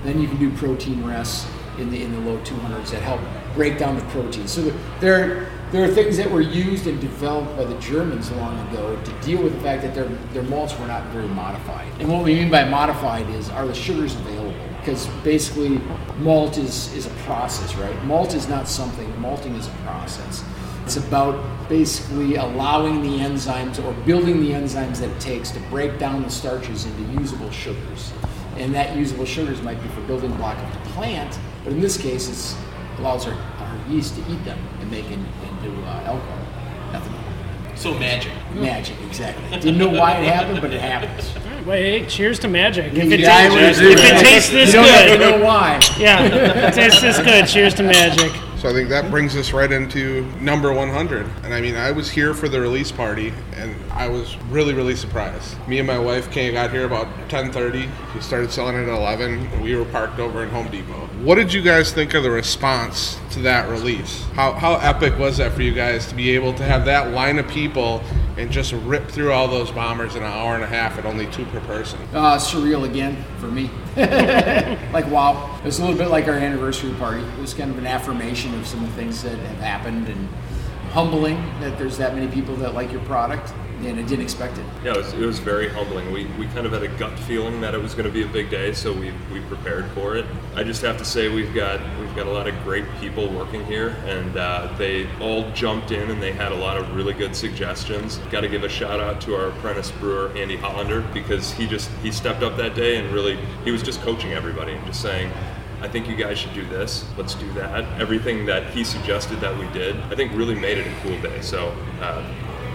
Speaker 6: Then you can do protein rests in the in the low 200s that help break down the protein. So there there are things that were used and developed by the Germans long ago to deal with the fact that their their malts were not very modified. And what we mean by modified is are the sugars available? Because basically malt is is a process, right? Malt is not something. Malting is a process. It's about basically allowing the enzymes or building the enzymes that it takes to break down the starches into usable sugars. And that usable sugars might be for building block of the plant, but in this case, it allows our, our yeast to eat them and make it into uh, alcohol, ethanol.
Speaker 5: So, magic.
Speaker 6: Magic, exactly. Didn't know why it happened, but it happens.
Speaker 1: Wait, cheers to magic. If it,
Speaker 6: yeah,
Speaker 1: tastes,
Speaker 6: agree
Speaker 1: if it tastes this
Speaker 6: you don't have to know why.
Speaker 1: yeah, if it tastes this good. Cheers to magic.
Speaker 7: So I think that brings us right into number 100. And I mean, I was here for the release party, and I was really, really surprised. Me and my wife came, got here about 10:30. We started selling at 11. And we were parked over in Home Depot. What did you guys think of the response to that release? How how epic was that for you guys to be able to have that line of people and just rip through all those bombers in an hour and a half at only two per person?
Speaker 6: Uh, surreal again for me. like wow, it was a little bit like our anniversary party. It was kind of an affirmation of some of the things that have happened and humbling that there's that many people that like your product, and I didn't expect it.
Speaker 4: Yeah, it was, it was very humbling. We, we kind of had a gut feeling that it was going to be a big day, so we, we prepared for it. I just have to say we've got we've got a lot of great people working here, and uh, they all jumped in and they had a lot of really good suggestions. Got to give a shout out to our apprentice brewer Andy Hollander because he just he stepped up that day and really he was just coaching everybody and just saying. I think you guys should do this. Let's do that. Everything that he suggested that we did, I think really made it a cool day. So, uh,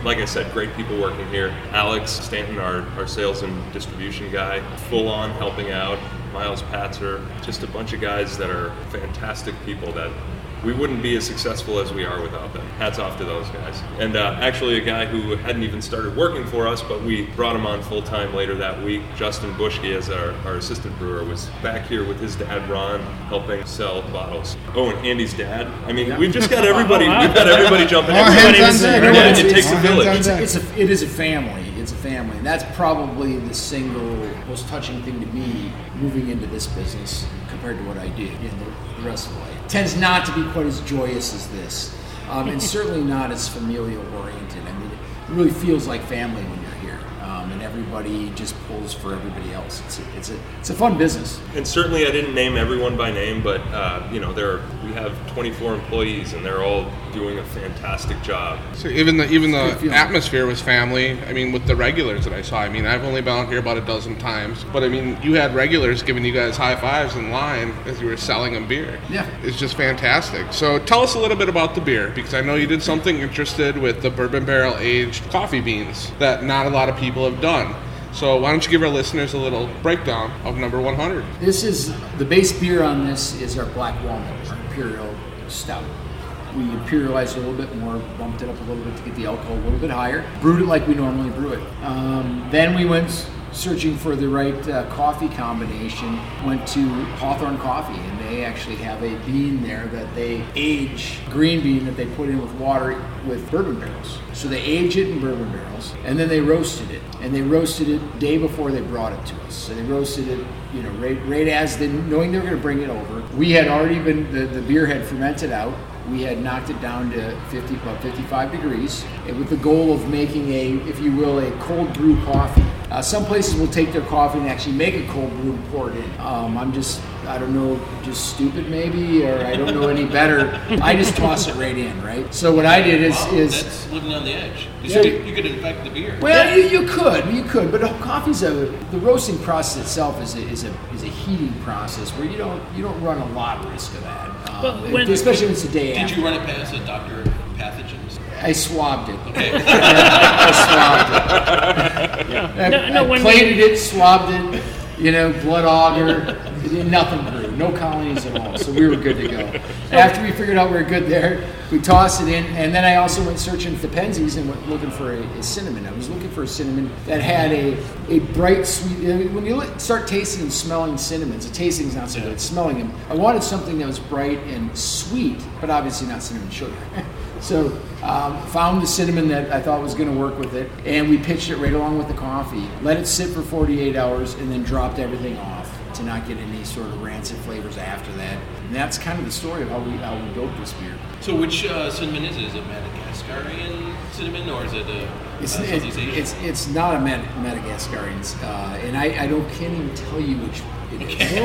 Speaker 4: like I said, great people working here. Alex Stanton, our, our sales and distribution guy, full on helping out. Miles Patzer, just a bunch of guys that are fantastic people that we wouldn't be as successful as we are without them. Hats off to those guys. And uh, actually, a guy who hadn't even started working for us, but we brought him on full time later that week, Justin Bushke, as our, our assistant brewer, was back here with his dad Ron, helping sell bottles. Oh, and Andy's dad. I mean, we've just got everybody. We've got everybody jumping.
Speaker 8: All
Speaker 4: Everybody
Speaker 8: hands
Speaker 4: was
Speaker 8: on deck.
Speaker 4: Yeah, it
Speaker 6: It's-
Speaker 4: takes a
Speaker 8: All hands on
Speaker 4: village.
Speaker 8: deck.
Speaker 6: It's a, it is a family. It's a family, and that's probably the single most touching thing to me moving into this business compared to what I did in the, the rest of life. Tends not to be quite as joyous as this, um, and certainly not as familial oriented. I mean, it really feels like family when you're here, um, and everybody just pulls for everybody else. It's a, it's a it's a fun business.
Speaker 4: And certainly, I didn't name everyone by name, but uh, you know, there are, we have 24 employees, and they're all doing a fantastic job.
Speaker 7: So even the even the atmosphere was family. I mean, with the regulars that I saw. I mean, I've only been out here about a dozen times, but I mean, you had regulars giving you guys high fives in line as you were selling them beer.
Speaker 6: Yeah.
Speaker 7: it's just fantastic. So tell us a little bit about the beer because I know you did something interested with the bourbon barrel aged coffee beans that not a lot of people have done. So why don't you give our listeners a little breakdown of number 100?
Speaker 6: This is the base beer on this is our black walnut, our imperial stout. We imperialized a little bit more, bumped it up a little bit to get the alcohol a little bit higher, brewed it like we normally brew it. Um, then we went searching for the right uh, coffee combination. Went to Hawthorne Coffee, they actually have a bean there that they age, green bean that they put in with water with bourbon barrels. So they age it in bourbon barrels, and then they roasted it. And they roasted it day before they brought it to us. So they roasted it, you know, right, right as they, knowing they were going to bring it over. We had already been the, the beer had fermented out. We had knocked it down to 50, about 55 degrees, and with the goal of making a, if you will, a cold brew coffee. Uh, some places will take their coffee and actually make a cold brew and pour it in. Um, I'm just, I don't know, just stupid maybe, or I don't know any better. I just toss it right in, right? So what I did is,
Speaker 5: Wow,
Speaker 6: is
Speaker 5: that's living on the edge.
Speaker 6: Yeah.
Speaker 5: you, could, you could infect the beer.
Speaker 6: well, you, you could, you could, but coffee's a the roasting process itself is a, is a is a heating process where you don't you don't run a lot of risk of that, um,
Speaker 1: But when-
Speaker 6: especially when it's a day
Speaker 5: Did
Speaker 6: after.
Speaker 5: you run it past a doctor of pathogens?
Speaker 6: I swabbed it. I swabbed it. I,
Speaker 1: No, no,
Speaker 6: I
Speaker 1: when
Speaker 6: plated
Speaker 1: we-
Speaker 6: it, swabbed it, you know, blood agar. Nothing grew, no colonies at all. So we were good to go. After we figured out we were good there, we tossed it in, and then I also went searching for pensies and went looking for a, a cinnamon. I was looking for a cinnamon that had a, a bright, sweet. I mean, when you look, start tasting and smelling cinnamons, the tasting's not so good. Smelling them, I wanted something that was bright and sweet, but obviously not cinnamon sugar. So um, found the cinnamon that I thought was going to work with it, and we pitched it right along with the coffee. Let it sit for 48 hours, and then dropped everything off to not get any sort of rancid flavors after that. And that's kind of the story of how we how we built this beer.
Speaker 5: So which uh, cinnamon is it? Is it Madagascarian cinnamon or is it a
Speaker 6: It's
Speaker 5: uh,
Speaker 6: it-
Speaker 5: Southeast Asian?
Speaker 6: it's it's not a Mad- Madagascarian, uh, and I, I don't can't even tell you which it is.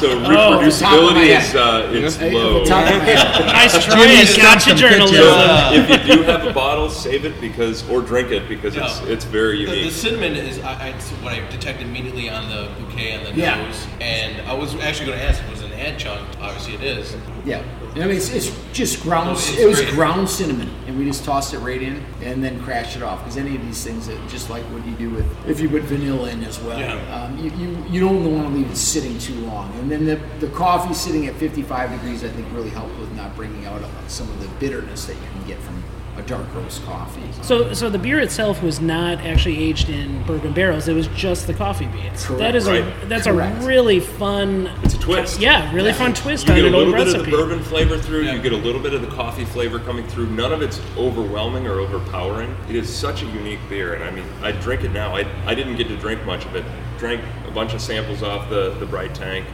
Speaker 4: So
Speaker 6: Oh, off the top of my
Speaker 4: reproducibility
Speaker 6: head.
Speaker 4: is uh, it's
Speaker 6: Hey,
Speaker 4: low.
Speaker 6: top of my head.
Speaker 1: Nice try,
Speaker 8: Jimmy
Speaker 1: at
Speaker 8: stumped
Speaker 1: gotcha
Speaker 8: him,
Speaker 1: journalism.
Speaker 8: job.
Speaker 4: So if you do have a bottle, save it because or drink it because it's
Speaker 5: Yeah.
Speaker 4: it's very
Speaker 5: The, the
Speaker 4: unique.
Speaker 5: cinnamon is I, I, it's what I detected immediately on the bouquet on the
Speaker 6: Yeah.
Speaker 5: nose, and I was actually going to ask if it was an adjunct. Obviously, it is.
Speaker 6: Yeah, I mean it's, it's just ground.
Speaker 5: No, it's
Speaker 6: it was
Speaker 5: great.
Speaker 6: ground cinnamon, and we just tossed it right in, and then crashed it off. Because any of these things, that just like what you do with if you put vanilla in as well,
Speaker 5: Yeah.
Speaker 6: um, you, you you don't want to leave it sitting too long. And then the the coffee sitting at 55 degrees, I think, really helped with not bringing out some of the bitterness that you can get from a dark roast coffee.
Speaker 1: So, so the beer itself was not actually aged in bourbon barrels. It was just the coffee beans.
Speaker 6: Correct.
Speaker 1: That is a that's
Speaker 6: Correct.
Speaker 1: a really fun.
Speaker 4: It's a twist.
Speaker 1: Yeah, really fun twist
Speaker 4: You
Speaker 1: on
Speaker 4: get a little bit
Speaker 1: recipe.
Speaker 4: of the bourbon flavor through.
Speaker 5: Yeah.
Speaker 4: You get a little bit of the coffee flavor coming through. None of it's overwhelming or overpowering. It is such a unique beer, and I mean, I drink it now. I, I didn't get to drink much of it. Drank a bunch of samples off the the bright tank,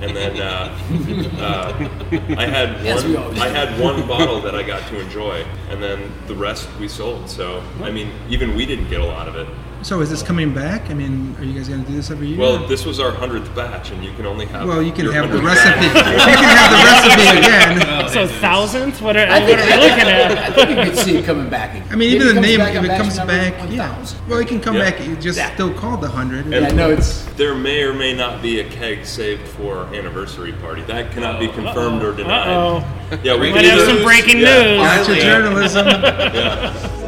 Speaker 4: and then uh, uh, I had
Speaker 6: As we
Speaker 4: one.
Speaker 6: always
Speaker 4: I had one bottle that I got to enjoy, and then the rest we sold. So I mean, even we didn't get a lot of it.
Speaker 8: So is this coming back? I mean, are you guys going to do this every year?
Speaker 4: Well, this was our hundredth batch, and you can only have.
Speaker 8: Well, you can have the recipe. you can have the recipe again.
Speaker 1: so thousandth. What are,
Speaker 6: I
Speaker 1: what
Speaker 6: think,
Speaker 1: are we looking at?
Speaker 6: I think you could see it coming back. again.
Speaker 8: I mean,
Speaker 6: Maybe
Speaker 8: even the
Speaker 6: comes
Speaker 8: name,
Speaker 6: back
Speaker 8: if
Speaker 6: on
Speaker 8: it comes back, yeah. Well, it can come
Speaker 4: Yeah.
Speaker 8: back. You just
Speaker 6: Yeah.
Speaker 8: still called the hundred.
Speaker 6: Yeah, no, it's
Speaker 4: There may or may not be a keg saved for anniversary party. That cannot be confirmed or denied.
Speaker 1: Uh-oh.
Speaker 4: Yeah, we
Speaker 1: Might
Speaker 4: can
Speaker 1: have
Speaker 4: either-
Speaker 1: some breaking
Speaker 4: yeah,
Speaker 1: news.
Speaker 8: Gotcha
Speaker 4: finally,
Speaker 8: journalism.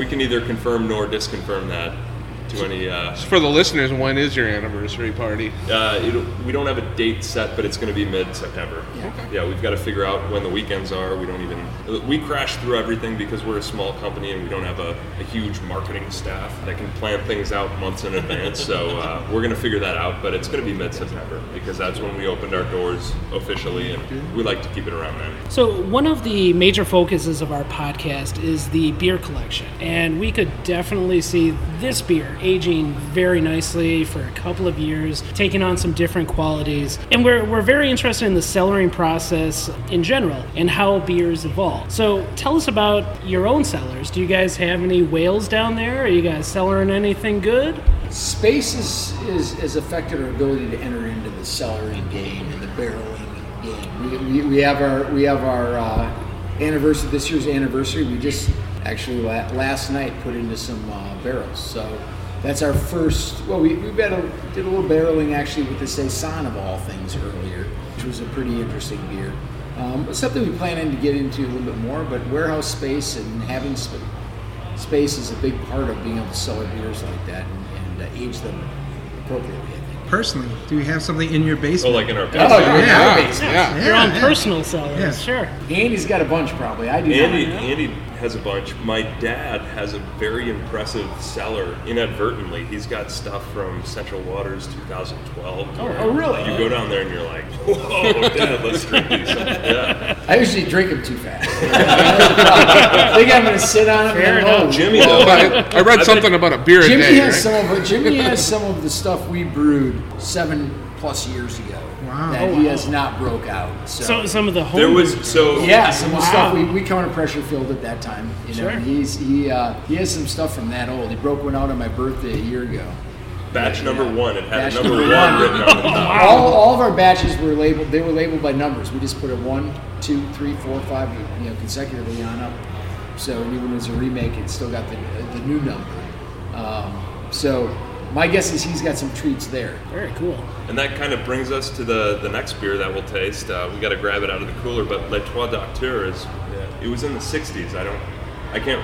Speaker 4: we can either confirm nor disconfirm that to any. Uh,
Speaker 7: For the listeners, when is your anniversary party?
Speaker 4: uh, it, we don't have a date set, but it's going to be mid-September. Yeah, we've got to figure out when the weekends are. We don't even we crash through everything because we're a small company and we don't have a, a huge marketing staff that can plan things out months in advance. So uh, we're going to figure that out, but it's going to be mid-September because that's when we opened our doors officially, and we like to keep it around then.
Speaker 1: So, one of the major focuses of our podcast is the beer collection. And we could definitely see this beer aging very nicely for a couple of years, taking on some different qualities. And we're, we're very interested in the cellaring process in general and how beers evolve. So, tell us about your own cellars. Do you guys have any whales down there? Are you guys cellaring anything good?
Speaker 6: space is, is has affected our ability to enter into the cellaring game and the barreling game. We, we, we have our we have our uh, anniversary this year's anniversary. We just actually last night put into some uh, barrels. So that's our first. Well, we we had a, did a little barreling actually with the Saison of all things earlier, which was a pretty interesting beer. Um, it's something we plan on to get into a little bit more, but warehouse space and having sp- space is a big part of being able to sell our beers like that and, and uh, age them appropriately. I think.
Speaker 8: Personally, do you have something in your basement?
Speaker 4: Oh, like in our
Speaker 6: Oh,
Speaker 4: basement.
Speaker 6: yeah,
Speaker 8: yeah.
Speaker 6: our basement.
Speaker 7: Yeah.
Speaker 1: Your own
Speaker 8: yeah.
Speaker 1: personal cellars,
Speaker 8: Yeah.
Speaker 1: sure.
Speaker 6: Andy's got a bunch probably. I do.
Speaker 4: Andy. Andy has a bunch. My dad has a very impressive cellar. Inadvertently, he's got stuff from Central Waters 2012.
Speaker 6: Oh, oh, really?
Speaker 4: You go down there and you're like, "Whoa, Dad, let's drink these." Yeah.
Speaker 6: I usually drink them too fast. I think I'm going to sit on them.
Speaker 1: Fair
Speaker 6: and
Speaker 1: enough.
Speaker 4: Jimmy, though,
Speaker 7: I, I read
Speaker 4: I've
Speaker 7: something about a beer a
Speaker 6: Jimmy
Speaker 7: day.
Speaker 6: has
Speaker 7: right?
Speaker 6: some of. Jimmy has some of the stuff we brewed seven plus years ago.
Speaker 8: Wow.
Speaker 6: That
Speaker 1: Oh,
Speaker 6: he
Speaker 1: wow.
Speaker 6: has not broke out. So,
Speaker 1: So, some of the home
Speaker 4: There was so
Speaker 6: yeah, some of the
Speaker 1: Wow.
Speaker 6: stuff we, we counter pressure filled at that time. You know,
Speaker 1: Sure.
Speaker 6: and he's he uh, he has some stuff from that old. He broke one out on my birthday a year ago.
Speaker 4: batch number one. It had
Speaker 6: Batch
Speaker 4: a number,
Speaker 6: number
Speaker 4: one
Speaker 6: one.
Speaker 4: written on the top.
Speaker 6: All, all of our batches were labeled. They were labeled by numbers. We just put a one, two, three, four, five, you know, consecutively on up. So even as a remake, it still got the the new number. Um, so my guess is he's got some treats there.
Speaker 1: Very cool.
Speaker 4: And that kind of brings us to the, the next beer that we'll taste. Uh, we got to grab it out of the cooler, but Les Trois Docteurs is it was in the 60s. I don't, I can't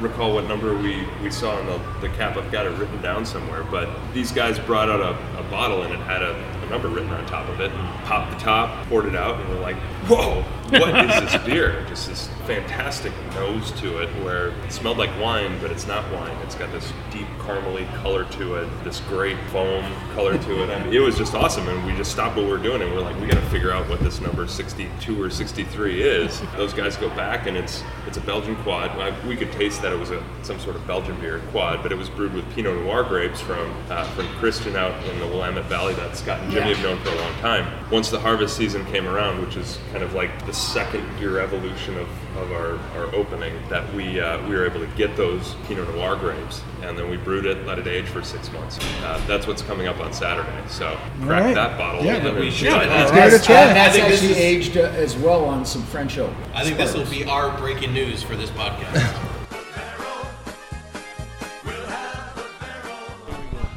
Speaker 4: recall what number we, we saw on the, the cap. I've got it written down somewhere. But these guys brought out a, a bottle and it had a, a number written on top of it. And popped the top, poured it out, and we're like, whoa, what is this beer? Just this fantastic nose to it where it smelled like wine, but it's not wine. It's got this deep caramely color to it, this great foam color to it. I mean, it was just awesome. And we just stopped what we were doing and we're like, we got to figure out what this number 62 or 63 is. Those guys go back and it's it's a Belgian quad. I, we could taste that it was a some sort of Belgian beer quad, but it was brewed with Pinot Noir grapes from uh, from Christian out in the Willamette Valley that Scott and Jimmy
Speaker 6: Yeah.
Speaker 4: have known for a long time. Once the harvest season came around, which is kind of like the second year evolution of, of our, our opening, that we uh, we were able to get those Pinot Noir grapes, and then we brewed it, let it age for six months. Uh, that's what's coming up on Saturday. So crack
Speaker 8: right.
Speaker 4: that bottle.
Speaker 8: Yeah,
Speaker 4: open
Speaker 5: we
Speaker 4: and-
Speaker 5: should.
Speaker 6: That's,
Speaker 8: give it a
Speaker 6: that's
Speaker 5: I this
Speaker 6: actually
Speaker 5: is-
Speaker 6: aged uh, as well on some French oak.
Speaker 5: I think this will be our breaking news for this podcast.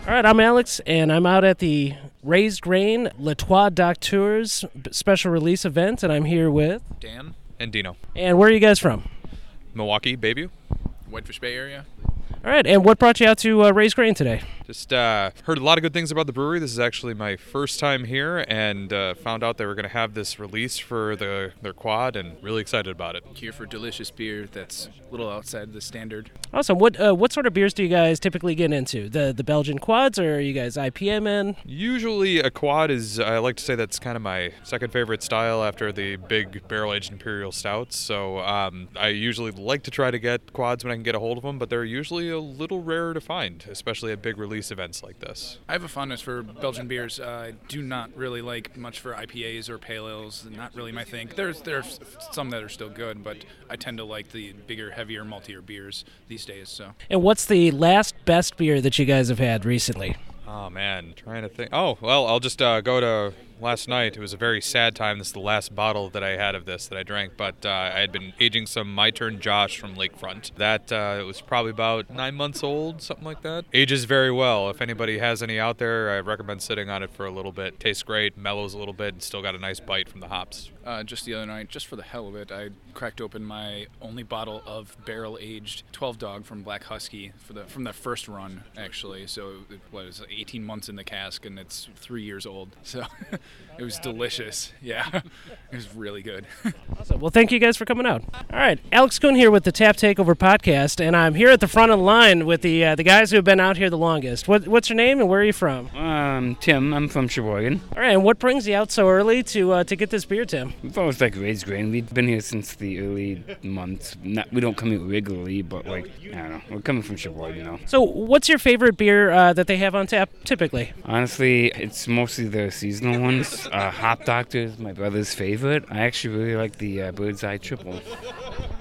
Speaker 1: All right, I'm Alex, and I'm out at the Raised Grain Les Trois Docteurs special release event, and I'm here with.
Speaker 10: Dan and Dino.
Speaker 1: And where are you guys from?
Speaker 10: Milwaukee, Bayview.
Speaker 11: Whitefish Bay area.
Speaker 1: All right, and what brought you out to uh, Raised Grain today?
Speaker 10: Just uh, heard a lot of good things about the brewery. This is actually my first time here, and uh, found out they were going to have this release for the their quad, and really excited about it.
Speaker 11: Here for delicious beer that's a little outside the standard.
Speaker 1: Awesome. What uh, what sort of beers do you guys typically get into? The the Belgian quads, or are you guys IPA men?
Speaker 10: Usually, a quad is I like to say that's kind of my second favorite style after the big barrel aged imperial stouts. So um, I usually like to try to get quads when I can get a hold of them, but they're usually a little rarer to find, especially at big release events like this.
Speaker 11: I have a fondness for Belgian beers. Uh, I do not really like much for IPAs or pale ales. Not really my thing. There's there's some that are still good, but I tend to like the bigger, heavier, maltier beers these days. So
Speaker 1: And what's the last best beer that you guys have had recently?
Speaker 10: Oh man, trying to think. Oh well, I'll just uh, go to last night. It was a very sad time. This is the last bottle that I had of this that I drank, but uh, I had been aging some My Turn Josh from Lakefront. That uh, it was probably about nine months old, something like that. Ages very well. If anybody has any out there, I recommend sitting on it for a little bit. Tastes great, mellows a little bit, and still got a nice bite from the hops.
Speaker 11: Uh, just the other night, just for the hell of it, I cracked open my only bottle of barrel-aged 12 Dog from Black Husky for the from the first run, actually. So it was 18 months in the cask, and it's three years old. So it was delicious. Yeah, it was really good.
Speaker 1: Awesome. Well, thank you guys for coming out. All right, Alex Kuhn here with the Tap Takeover podcast, and I'm here at the front of the line with the uh, the guys who have been out here the longest. What, what's your name and where are you from?
Speaker 12: Um, Tim, I'm from Sheboygan.
Speaker 1: All right, and what brings you out so early to uh, to get this beer, Tim?
Speaker 12: We've always like raised grain. We've been here since the early months. Not, we don't come here regularly, but like I don't know, we're coming from Sheboygan now.
Speaker 1: So, what's your favorite beer uh, that they have on tap typically?
Speaker 12: Honestly, it's mostly the seasonal ones. Uh, Hop Doctor is my brother's favorite. I actually really like the uh, Bird's Eye Triple.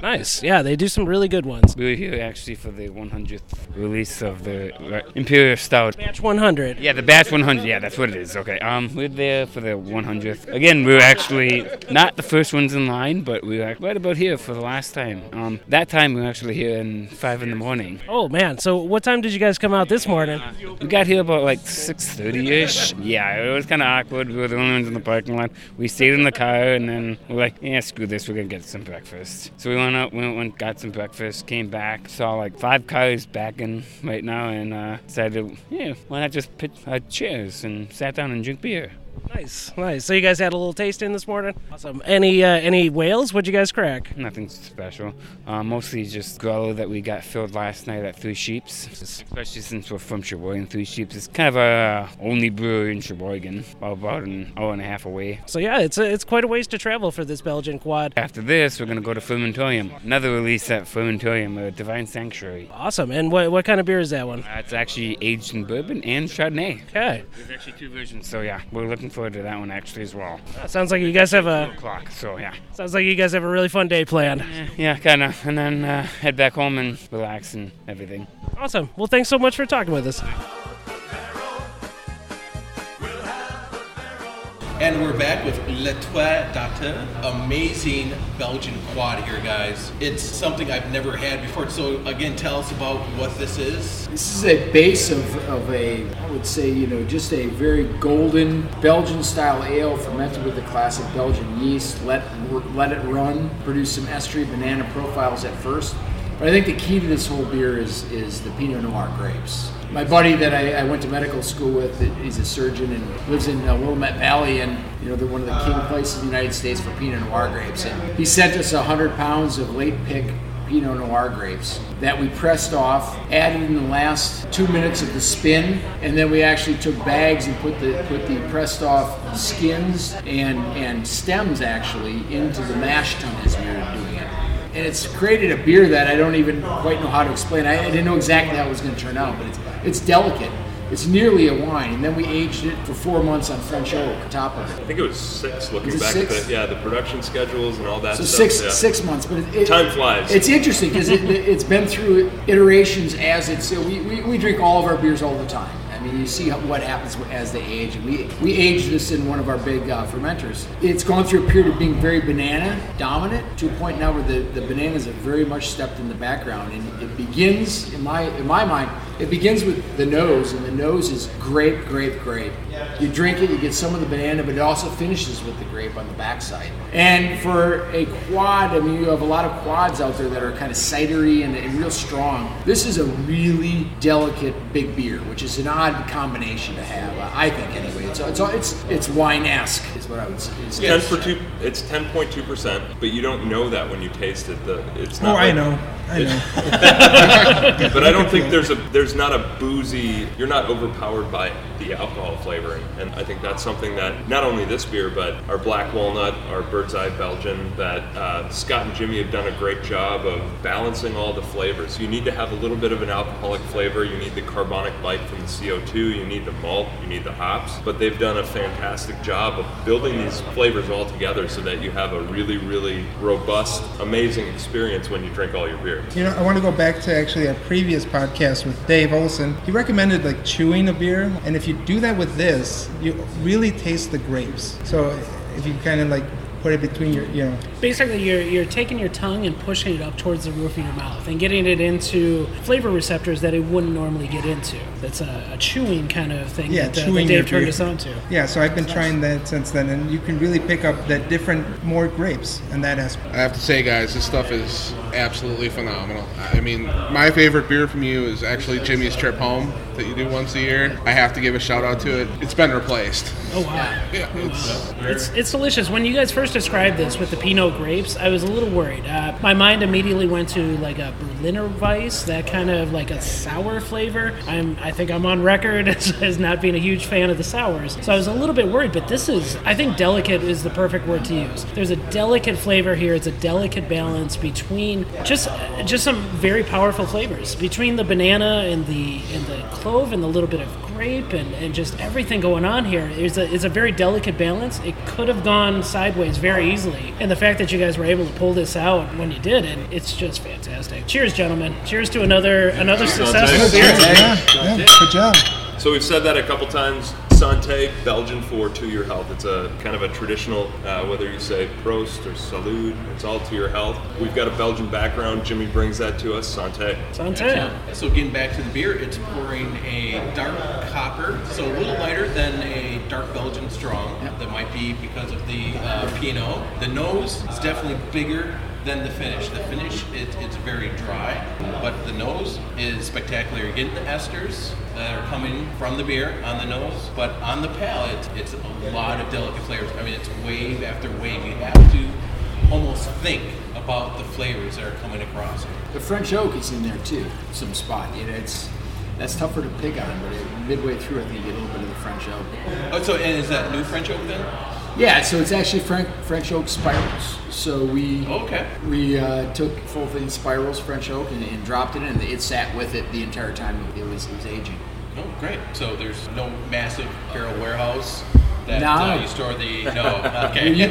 Speaker 1: Nice. Yeah, they do some really good ones.
Speaker 12: We were here actually for the 100th release of the uh, Imperial Stout.
Speaker 1: Batch 100.
Speaker 12: Yeah, the batch 100. Yeah, that's what it is. Okay. Um, we're there for the 100th. Again, we were actually not the first ones in line, but we were right about here for the last time. Um, that time we were actually here in five in the morning.
Speaker 1: Oh man! So, what time did you guys come out this morning?
Speaker 12: We got here about like 6:30 ish. Yeah, it was kind of awkward. We were the only ones in the parking lot. We stayed in the car, and then we're like, yeah, screw this. We're gonna get some breakfast. So we went out, went, went got some breakfast, came back, saw like five cars backing right now, and uh, decided, yeah, why not just put uh, chairs and sat down and drink beer.
Speaker 1: Nice, nice. So you guys had a little taste in this morning. Awesome. Any uh, any whales? What'd you guys crack?
Speaker 12: Nothing special. Uh, mostly just growler that we got filled last night at Three Sheeps. Especially since we're from Sheboygan. Three Sheeps is kind of a only brewery in Sheboygan, about, an hour and a half away.
Speaker 1: So yeah, it's a, it's quite a ways to travel for this Belgian quad.
Speaker 12: After this, we're gonna go to Fermentorium. Another release at Fermentorium, uh, Divine Sanctuary.
Speaker 1: Awesome. And what what kind of beer is that one?
Speaker 12: Uh, it's actually aged in bourbon and Chardonnay.
Speaker 1: Okay.
Speaker 12: There's actually two versions, so yeah, we're looking forward to that one actually as well.
Speaker 1: Sounds like you guys have a
Speaker 12: clock. so yeah.
Speaker 1: sounds like you guys have a really fun day planned.
Speaker 12: Yeah, kind of, and then uh, head back home and relax and everything.
Speaker 1: Awesome. Well, thanks so much for talking with us.
Speaker 5: And we're back with Le Trois Dates, amazing Belgian quad here, guys. It's something I've never had before. So again, tell us about what this is.
Speaker 6: This is a base of, of a, I would say, you know, just a very golden Belgian style ale fermented with the classic Belgian yeast. Let let it run, produce some estery banana profiles at first. But I think the key to this whole beer is is the Pinot Noir grapes. My buddy that I, I went to medical school with, he's a surgeon and lives in uh, Willamette Valley, and you know they're one of the king places in the United States for Pinot Noir grapes. And he sent us hundred pounds of late pick Pinot Noir grapes that we pressed off, added in the last two minutes of the spin, and then we actually took bags and put the put the pressed off skins and and stems actually into the mash tun as we were doing it. And it's created a beer that I don't even quite know how to explain. I, I didn't know exactly how it was going to turn out, but it's it's delicate. It's nearly a wine, and then we aged it for four months on French oak top of it.
Speaker 4: I think it was six. Looking
Speaker 6: Was
Speaker 4: back
Speaker 6: six?
Speaker 4: at the yeah the production schedules and all that.
Speaker 6: So
Speaker 4: stuff,
Speaker 6: six
Speaker 4: yeah.
Speaker 6: six months, but it, it,
Speaker 4: Time flies.
Speaker 6: It's interesting because it, it's been through iterations as it's. So we, we, we drink all of our beers all the time. I mean, you see what happens as they age. And we we aged this in one of our big uh, fermenters. It's gone through a period of being very banana dominant to a point now where the, the bananas have very much stepped in the background, and it begins in my in my mind. It begins with the nose, and the nose is grape, grape, grape. You drink it, you get some of the banana, but it also finishes with the grape on the backside. And for a quad, I mean, you have a lot of quads out there that are kind of cidery and, and real strong. This is a really delicate big beer, which is an odd combination to have, I think. Anyway, it's it's it's, it's wine-esque, is what I would say. It's
Speaker 4: Ten for two. It's ten point two percent, but you don't know that when you taste it. The it's
Speaker 8: Oh,
Speaker 4: not.
Speaker 8: I know. I know.
Speaker 4: but I don't think there's a there's not a boozy. You're not overpowered by the alcohol flavoring, and I think that's something that not only this beer, but our black walnut, our bird's eye Belgian, that uh, Scott and Jimmy have done a great job of balancing all the flavors. You need to have a little bit of an alcoholic flavor. You need the carbonic bite from the CO2. You need the malt. You need the hops. But they've done a fantastic job of building these flavors all together so that you have a really, really robust, amazing experience when you drink all your beer.
Speaker 8: You know, I want to go back to actually a previous podcast with Dave Olson. He recommended like chewing a beer, and if you do that with this, you really taste the grapes. So if you kind of like put it between your, you know,
Speaker 1: Basically, you're, you're taking your tongue and pushing it up towards the roof of your mouth and getting it into flavor receptors that it wouldn't normally get into. That's a, a chewing kind of thing
Speaker 8: yeah,
Speaker 1: that, uh,
Speaker 8: chewing
Speaker 1: that
Speaker 8: your
Speaker 1: Dave turned
Speaker 8: beer.
Speaker 1: us on to.
Speaker 8: Yeah, so I've been trying that since then, and you can really pick up that different, more grapes in that aspect.
Speaker 7: I have to say, guys, this stuff is absolutely phenomenal. I mean, my favorite beer from you is actually Jimmy's Trip Home that you do once a year. I have to give a shout out to it. It's been replaced.
Speaker 1: Oh wow!
Speaker 7: Yeah, it's,
Speaker 1: It's, it's delicious. When you guys first described this with the Pinot grapes, I was a little worried. Uh, my mind immediately went to like a Berliner Weisse, that kind of like a sour flavor. I'm, I think I'm on record as, as not being a huge fan of the sours, so I was a little bit worried. But this is, I think, delicate is the perfect word to use. There's a delicate flavor here. It's a delicate balance between just just some very powerful flavors between the banana and the and the clove and the little bit of grape and, and just everything going on here is a, is a very delicate balance. It could have gone sideways very easily. And the fact that you guys were able to pull this out when you did, and it's just fantastic. Cheers, gentlemen. Cheers to another another successful beer.
Speaker 8: Yeah, yeah, good job.
Speaker 4: So we've said that a couple times. Santé, Belgian for to your health. It's a kind of a traditional, uh, whether you say Prost or Salud, it's all to your health. We've got a Belgian background. Jimmy brings that to us. Santé.
Speaker 1: Santé.
Speaker 5: So getting back to the beer, it's pouring a dark copper, so a little lighter than a dark Belgian strong. That might be because of the uh, Pinot. The nose is definitely bigger than the finish. The finish, it, it's very dry, but the nose is spectacular. You're getting the esters that are coming from the beer on the nose, but on the palate, it's a lot of delicate flavors. I mean, it's wave after wave. You have to almost think about the flavors that are coming across.
Speaker 6: The French oak is in there too, some spot. You know, it's that's tougher to pick on, but it, midway through, I think you get a little bit of the French oak.
Speaker 5: Oh, so and is that new French oak then?
Speaker 6: Yeah, so it's actually French, French oak spirals. So we
Speaker 5: Okay.
Speaker 6: we uh, took full thing spirals French oak and, and dropped it in, and it sat with it the entire time it was it was aging.
Speaker 5: Oh, great. So there's no massive barrel warehouse that
Speaker 6: No.
Speaker 5: uh, you store the. No, okay.
Speaker 6: You-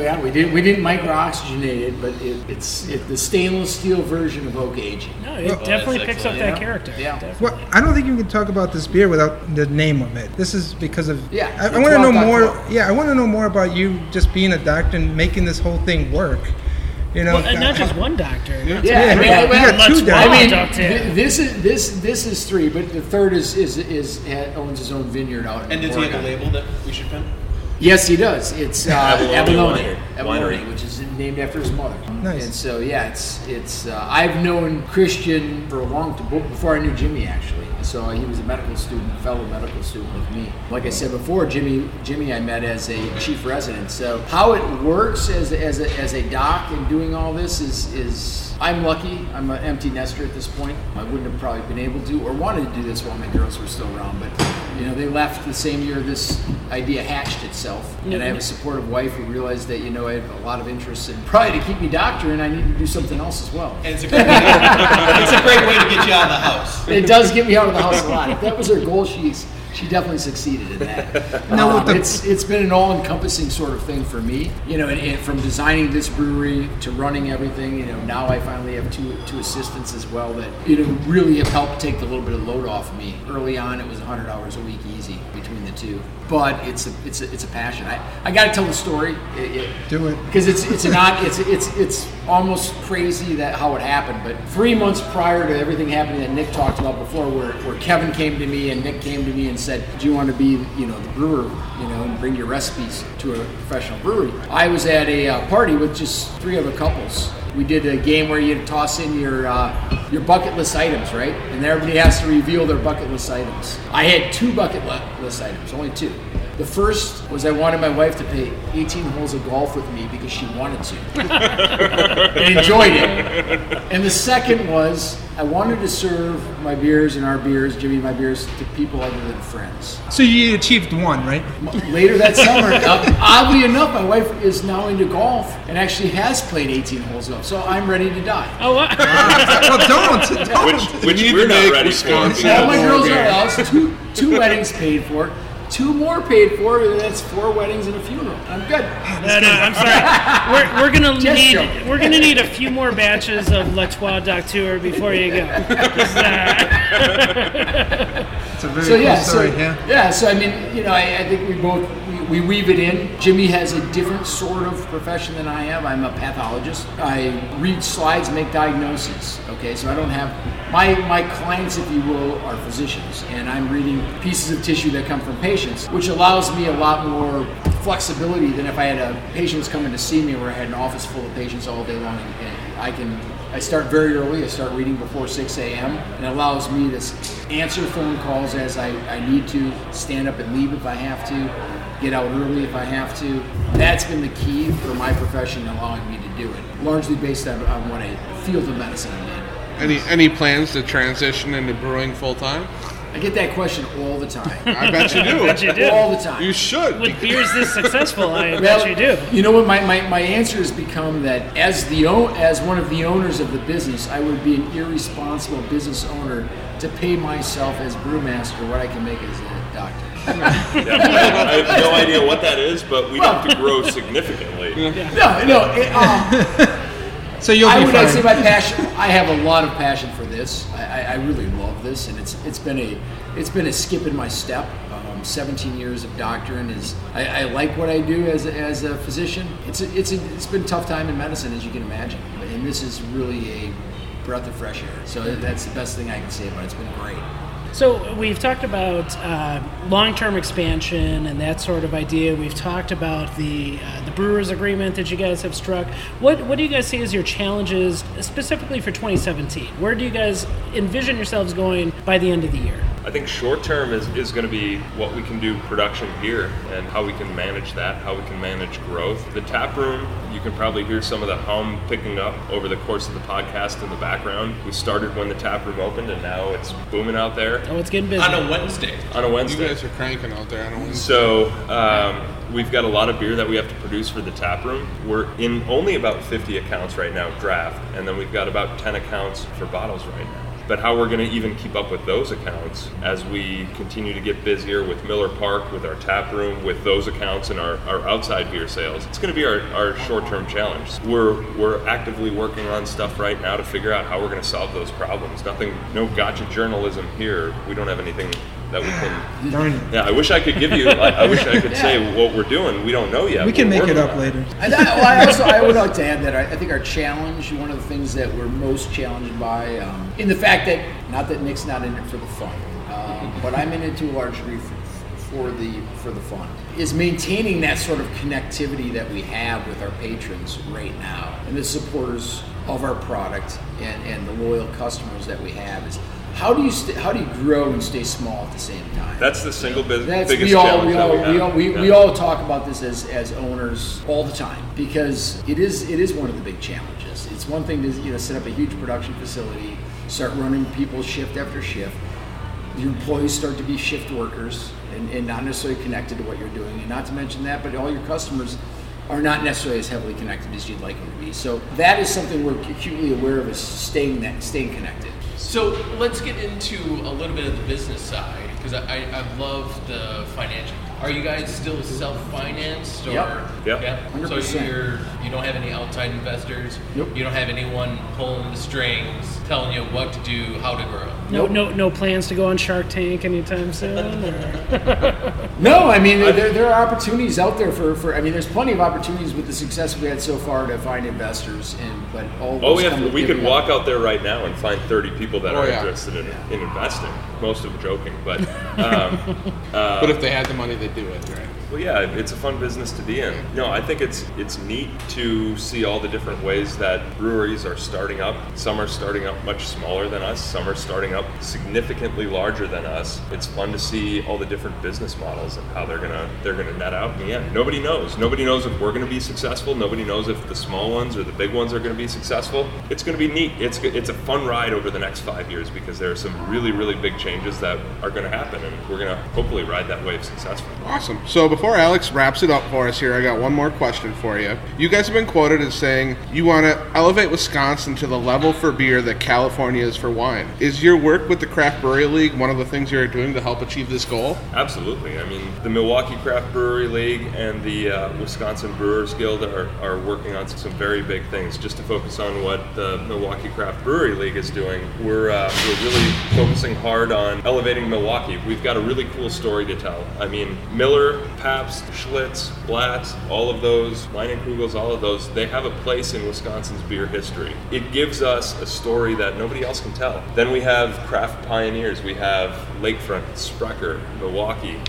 Speaker 6: yeah, we didn't we didn't micro oxygenate it, but it, it's it, the stainless steel version of oak aging.
Speaker 1: No, it
Speaker 5: Oh,
Speaker 1: definitely
Speaker 5: that's
Speaker 1: picks up that
Speaker 6: Yeah.
Speaker 1: character.
Speaker 6: Yeah.
Speaker 1: Definitely.
Speaker 8: Well, I don't think you can talk about this beer without the name of it. This is because of
Speaker 6: Yeah,
Speaker 8: I, I want to know more.
Speaker 6: Club.
Speaker 8: Yeah, I want to know more about you just being a doctor and making this whole thing work. You know,
Speaker 1: Well, and not just one doctor. not
Speaker 6: Yeah, I mean,
Speaker 8: Yeah,
Speaker 6: well,
Speaker 8: got two doctors.
Speaker 6: I mean, th- this is this this is three, but the third is is is ha- owns his own vineyard out in
Speaker 5: And does he have a label that we should pin?
Speaker 6: Yes, he does. It's uh,
Speaker 4: Abalone
Speaker 6: Abalone,
Speaker 4: Winery.
Speaker 6: Abalone, which is named after his mother.
Speaker 8: Nice.
Speaker 6: And so, yeah, it's it's. Uh, I've known Christian for a long time before I knew Jimmy actually. So he was a medical student, a fellow medical student with me. Like I said before, Jimmy Jimmy I met as a chief resident. So how it works as a, as a, as a doc and doing all this is is. I'm lucky. I'm an empty nester at this point. I wouldn't have probably been able to or wanted to do this while my girls were still around. But you know, they left the same year this idea hatched itself, and I have a mm-hmm. supportive wife who realized that you know I have a lot of interest in probably to keep me doctor, and I need to do something else as well.
Speaker 5: And it's a great way. it's a great way to get you out of the house.
Speaker 6: It does get me out of the house a lot. If that was her goal, she's she definitely succeeded in that.
Speaker 8: With
Speaker 6: Um, it's it's been an all-encompassing sort of thing for me. You know, and, and from designing this brewery to running everything. You know, now I finally have two two assistants as well that you know really have helped take the little bit of load off me. Early on, it was 100 hours a week easy between the two, but it's a it's a, it's a passion. I, I got to tell the story. It, it,
Speaker 8: Do it.
Speaker 6: because it's it's not it's it's it's almost crazy that how it happened. But three months prior to everything happening that Nick talked about before, where, where Kevin came to me and Nick came to me and said, "Do you want to be you know the brewer, you know, and bring your recipes to a professional brewery?" I was at a uh, party with just three other couples. We did a game where you toss in your uh, your bucket list items, right? And everybody has to reveal their bucket list items. I had two bucket list items, only two. The first was I wanted my wife to play 18 holes of golf with me because she wanted to and enjoyed it. And the second was I wanted to serve my beers and our beers, Jimmy and my beers, to people other than friends.
Speaker 8: So you achieved one, right?
Speaker 6: Later that summer, uh, oddly enough, my wife is now into golf and actually has played 18 holes of golf. So I'm ready to die.
Speaker 1: Oh, what?
Speaker 8: well, don't. don't.
Speaker 4: Which, which
Speaker 7: need
Speaker 4: we're not
Speaker 7: make
Speaker 4: ready for.
Speaker 7: Wisconsin-
Speaker 6: All my girls are
Speaker 7: beer.
Speaker 6: house, two two weddings paid for, two more paid for, and that's four weddings and a funeral. I'm good.
Speaker 1: No, no, I'm sorry. We're, we're gonna
Speaker 6: Just
Speaker 1: need
Speaker 6: joking.
Speaker 1: we're gonna need a few more batches of La Trois Docteur before you go. uh,
Speaker 8: It's a very
Speaker 6: So yeah,
Speaker 8: story.
Speaker 6: so
Speaker 8: yeah.
Speaker 6: yeah, so I mean, you know, I, I think we both we, we weave it in. Jimmy has a different sort of profession than I have. I'm a pathologist. I read slides, make diagnoses. Okay, so I don't have my my clients, if you will, are physicians, and I'm reading pieces of tissue that come from patients, which allows me a lot more flexibility than if I had a patients coming to see me where I had an office full of patients all day long, and, and I can I start very early. I start reading before 6 a.m. and allows me to answer phone calls as I, I need to, stand up and leave if I have to, get out early if I have to. That's been the key for my profession allowing me to do it, largely based on, on what I field of medicine I'm in.
Speaker 7: Any any plans to transition into brewing full time?
Speaker 6: I get that question all the time.
Speaker 7: I bet you do.
Speaker 1: bet you do.
Speaker 6: All the time.
Speaker 7: You should.
Speaker 1: with beers this successful, I
Speaker 6: Well,
Speaker 1: bet you do.
Speaker 6: You know what? My, my, my answer has become that as the as one of the owners of the business, I would be an irresponsible business owner to pay myself as brewmaster what I can make as a doctor.
Speaker 4: Yeah, I have no idea what that is, but we have to grow significantly.
Speaker 6: No, no. It, um,
Speaker 8: So you'll
Speaker 6: I
Speaker 8: be
Speaker 6: would
Speaker 8: fine.
Speaker 6: I'd say my passion. I have a lot of passion for this. I, I, I really love this, and it's it's been a it's been a skip in my step. Um, 17 years of doctoring is I, I like what I do as a, as a physician. It's a, it's a, it's been a tough time in medicine, as you can imagine, and this is really a breath of fresh air. So that's the best thing I can say about it. It's been great.
Speaker 1: So we've talked about uh, long-term expansion and that sort of idea. We've talked about the uh, the brewers agreement that you guys have struck. What what do you guys see as your challenges specifically for 2017? Where do you guys envision yourselves going by the end of the year?
Speaker 4: I think short term is, is going to be what we can do production here and how we can manage that, how we can manage growth. The tap room, you can probably hear some of the hum picking up over the course of the podcast in the background. We started when the tap room opened and now it's booming out there
Speaker 1: Oh, it's getting busy.
Speaker 5: On a Wednesday.
Speaker 4: on a Wednesday.
Speaker 7: You
Speaker 4: Wednesday.
Speaker 7: guys are cranking out there. I don't want.
Speaker 4: So um, we've got a lot of beer that we have to produce for the tap room. We're in only about 50 accounts right now, draft, and then we've got about 10 accounts for bottles right now. But how we're going to even keep up with those accounts as we continue to get busier with Miller Park, with our tap room, with those accounts and our, our outside beer sales, it's going to be our, our short term challenge. We're, we're actively working on stuff right now to figure out how we're going to solve those problems. Nothing, no gotcha journalism here. We don't have anything that we can.
Speaker 8: Darn it.
Speaker 4: Yeah, I wish I could give you. I, I wish I could say what we're doing. We don't know yet.
Speaker 8: We can
Speaker 4: We're
Speaker 8: make it up later.
Speaker 6: And I, well, I also I would like to add that I, I think our challenge, one of the things that we're most challenged by, um, in the fact that not that Nick's not in it for the fun, um, but I'm in it to a large degree for, for the for the fun, is maintaining that sort of connectivity that we have with our patrons right now and the supporters of our product and, and the loyal customers that we have. Is how do you st- how do you grow and stay small at the same time?
Speaker 4: That's the single bus-
Speaker 6: That's,
Speaker 4: biggest
Speaker 6: we all,
Speaker 4: challenge
Speaker 6: we all,
Speaker 4: we
Speaker 6: we all, we,
Speaker 4: Yeah.
Speaker 6: we all talk about this as, as owners all the time because it is it is one of the big challenges. It's one thing to you know set up a huge production facility, start running people shift after shift. Your employees start to be shift workers and, and not necessarily connected to what you're doing. And not to mention that, but all your customers are not necessarily as heavily connected as you'd like them to be. So that is something we're acutely aware of is staying that staying connected.
Speaker 5: So let's get into a little bit of the business side because I, I, I love the financial. Are you guys still self-financed or?
Speaker 6: Yep.
Speaker 4: Yep.
Speaker 5: Yeah. So
Speaker 6: 100%.
Speaker 5: you're you don't have any outside investors.
Speaker 6: Nope.
Speaker 5: You don't have anyone pulling the strings, telling you what to do, how to grow.
Speaker 1: No, no, no plans to go on Shark Tank anytime soon.
Speaker 6: No, I mean there, there are opportunities out there for, for I mean there's plenty of opportunities with the success we had so far to find investors and but all
Speaker 4: Oh,
Speaker 6: those
Speaker 4: we
Speaker 6: come
Speaker 4: have. We could
Speaker 6: giving up.
Speaker 4: walk out there right now and find 30 people that
Speaker 7: Oh,
Speaker 4: are
Speaker 7: yeah.
Speaker 4: interested in, in investing. Most of them joking, but um, uh,
Speaker 7: But if they had the money, they'd do it, right?
Speaker 4: Well, yeah, it's a fun business to be in. No, I think it's it's neat to see all the different ways that breweries are starting up. Some are starting up much smaller than us. Some are starting up significantly larger than us. It's fun to see all the different business models and how they're gonna they're gonna net out in the end. Nobody knows. Nobody knows if we're gonna be successful. Nobody knows if the small ones or the big ones are gonna be successful. It's gonna be neat. It's it's a fun ride over the next five years because there are some really really big changes that are gonna happen, and we're gonna hopefully ride that wave successfully.
Speaker 7: Awesome. So before Alex wraps it up for us here, I got one more question for you. You guys have been quoted as saying you want to elevate Wisconsin to the level for beer that California is for wine. Is your work with the Craft Brewery League one of the things you're doing to help achieve this goal?
Speaker 4: Absolutely. I mean, the Milwaukee Craft Brewery League and the uh, Wisconsin Brewers Guild are, are working on some very big things. Just to focus on what the Milwaukee Craft Brewery League is doing, we're, uh, we're really focusing hard on elevating Milwaukee. We've got a really cool story to tell. I mean, Miller, Pabst, Schlitz, Blatz, all of those, Kugels, all of those, they have a place in Wisconsin's beer history. It gives us a story that nobody else can tell. Then we have craft pioneers. We have Lakefront, Sprecher, Milwaukee.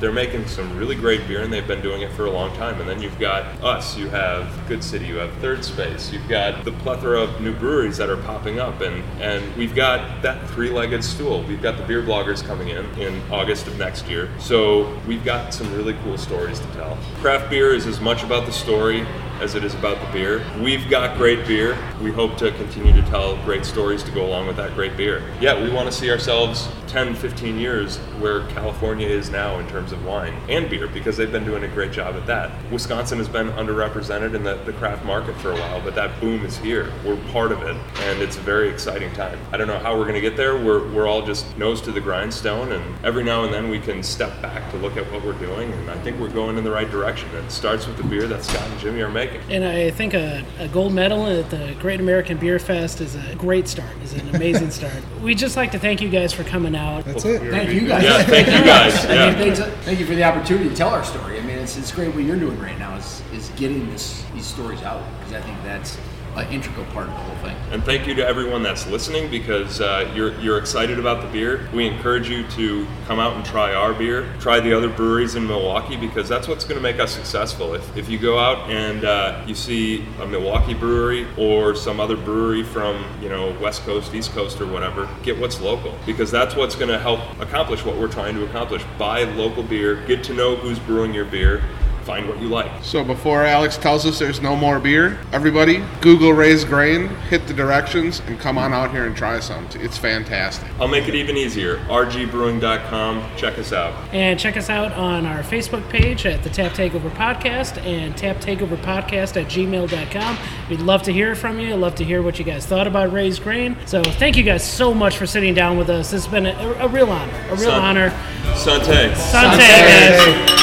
Speaker 4: They're making some really great beer and they've been doing it for a long time. And then you've got us, you have Good City, you have Third Space, you've got the plethora of new breweries that are popping up. And, and we've got that three legged stool. We've got the beer bloggers coming in in August of next year. So we've got some really cool stories to tell. Craft beer is as much about the story as it is about the beer. We've got great beer. We hope to continue to tell great stories to go along with that great beer. Yeah, we want to see ourselves 10, 15 years where California is now in terms of wine and beer because they've been doing a great job at that. Wisconsin has been underrepresented in the, the craft market for a while, but that boom is here. We're part of it, and it's a very exciting time. I don't know how we're going to get there. We're, we're all just nose to the grindstone, and every now and then we can step back to look at what we're doing, and I think we're going in the right direction. It starts with the beer that Scott and Jimmy are making.
Speaker 1: And I think a, a gold medal at the Great American Beer Fest is a great start, is an amazing start. We'd just like to thank you guys for coming out.
Speaker 8: That's it.
Speaker 6: Thank you guys.
Speaker 4: Yeah, thank you guys.
Speaker 6: I mean, thanks, thank you for the opportunity to tell our story. I mean, it's, it's great what you're doing right now is, is getting this, these stories out because I think that's an integral part of the whole thing.
Speaker 4: And thank you to everyone that's listening because uh, you're, you're excited about the beer. We encourage you to come out and try our beer, try the other breweries in Milwaukee because that's what's going to make us successful. If, if you go out and uh, you see a Milwaukee brewery or some other brewery from you know West Coast, East Coast, or whatever, get what's local because that's what's going to help accomplish what we're trying to accomplish. Buy local beer, get to know who's brewing your beer find what you like.
Speaker 2: So before Alex tells us there's no more beer, everybody Google Raised Grain, hit the directions, and come on out here and try some. It's fantastic.
Speaker 4: I'll make it even easier. rgbrewing.com. Check us out.
Speaker 1: And check us out on our Facebook page at the Tap Takeover Podcast and taptakeoverpodcast at gmail.com. We'd love to hear from you. I'd love to hear what you guys thought about Raised Grain. So thank you guys so much for sitting down with us. It's been a, a real honor. A real
Speaker 4: Son-
Speaker 1: honor.
Speaker 4: Sante.
Speaker 1: Sante, guys.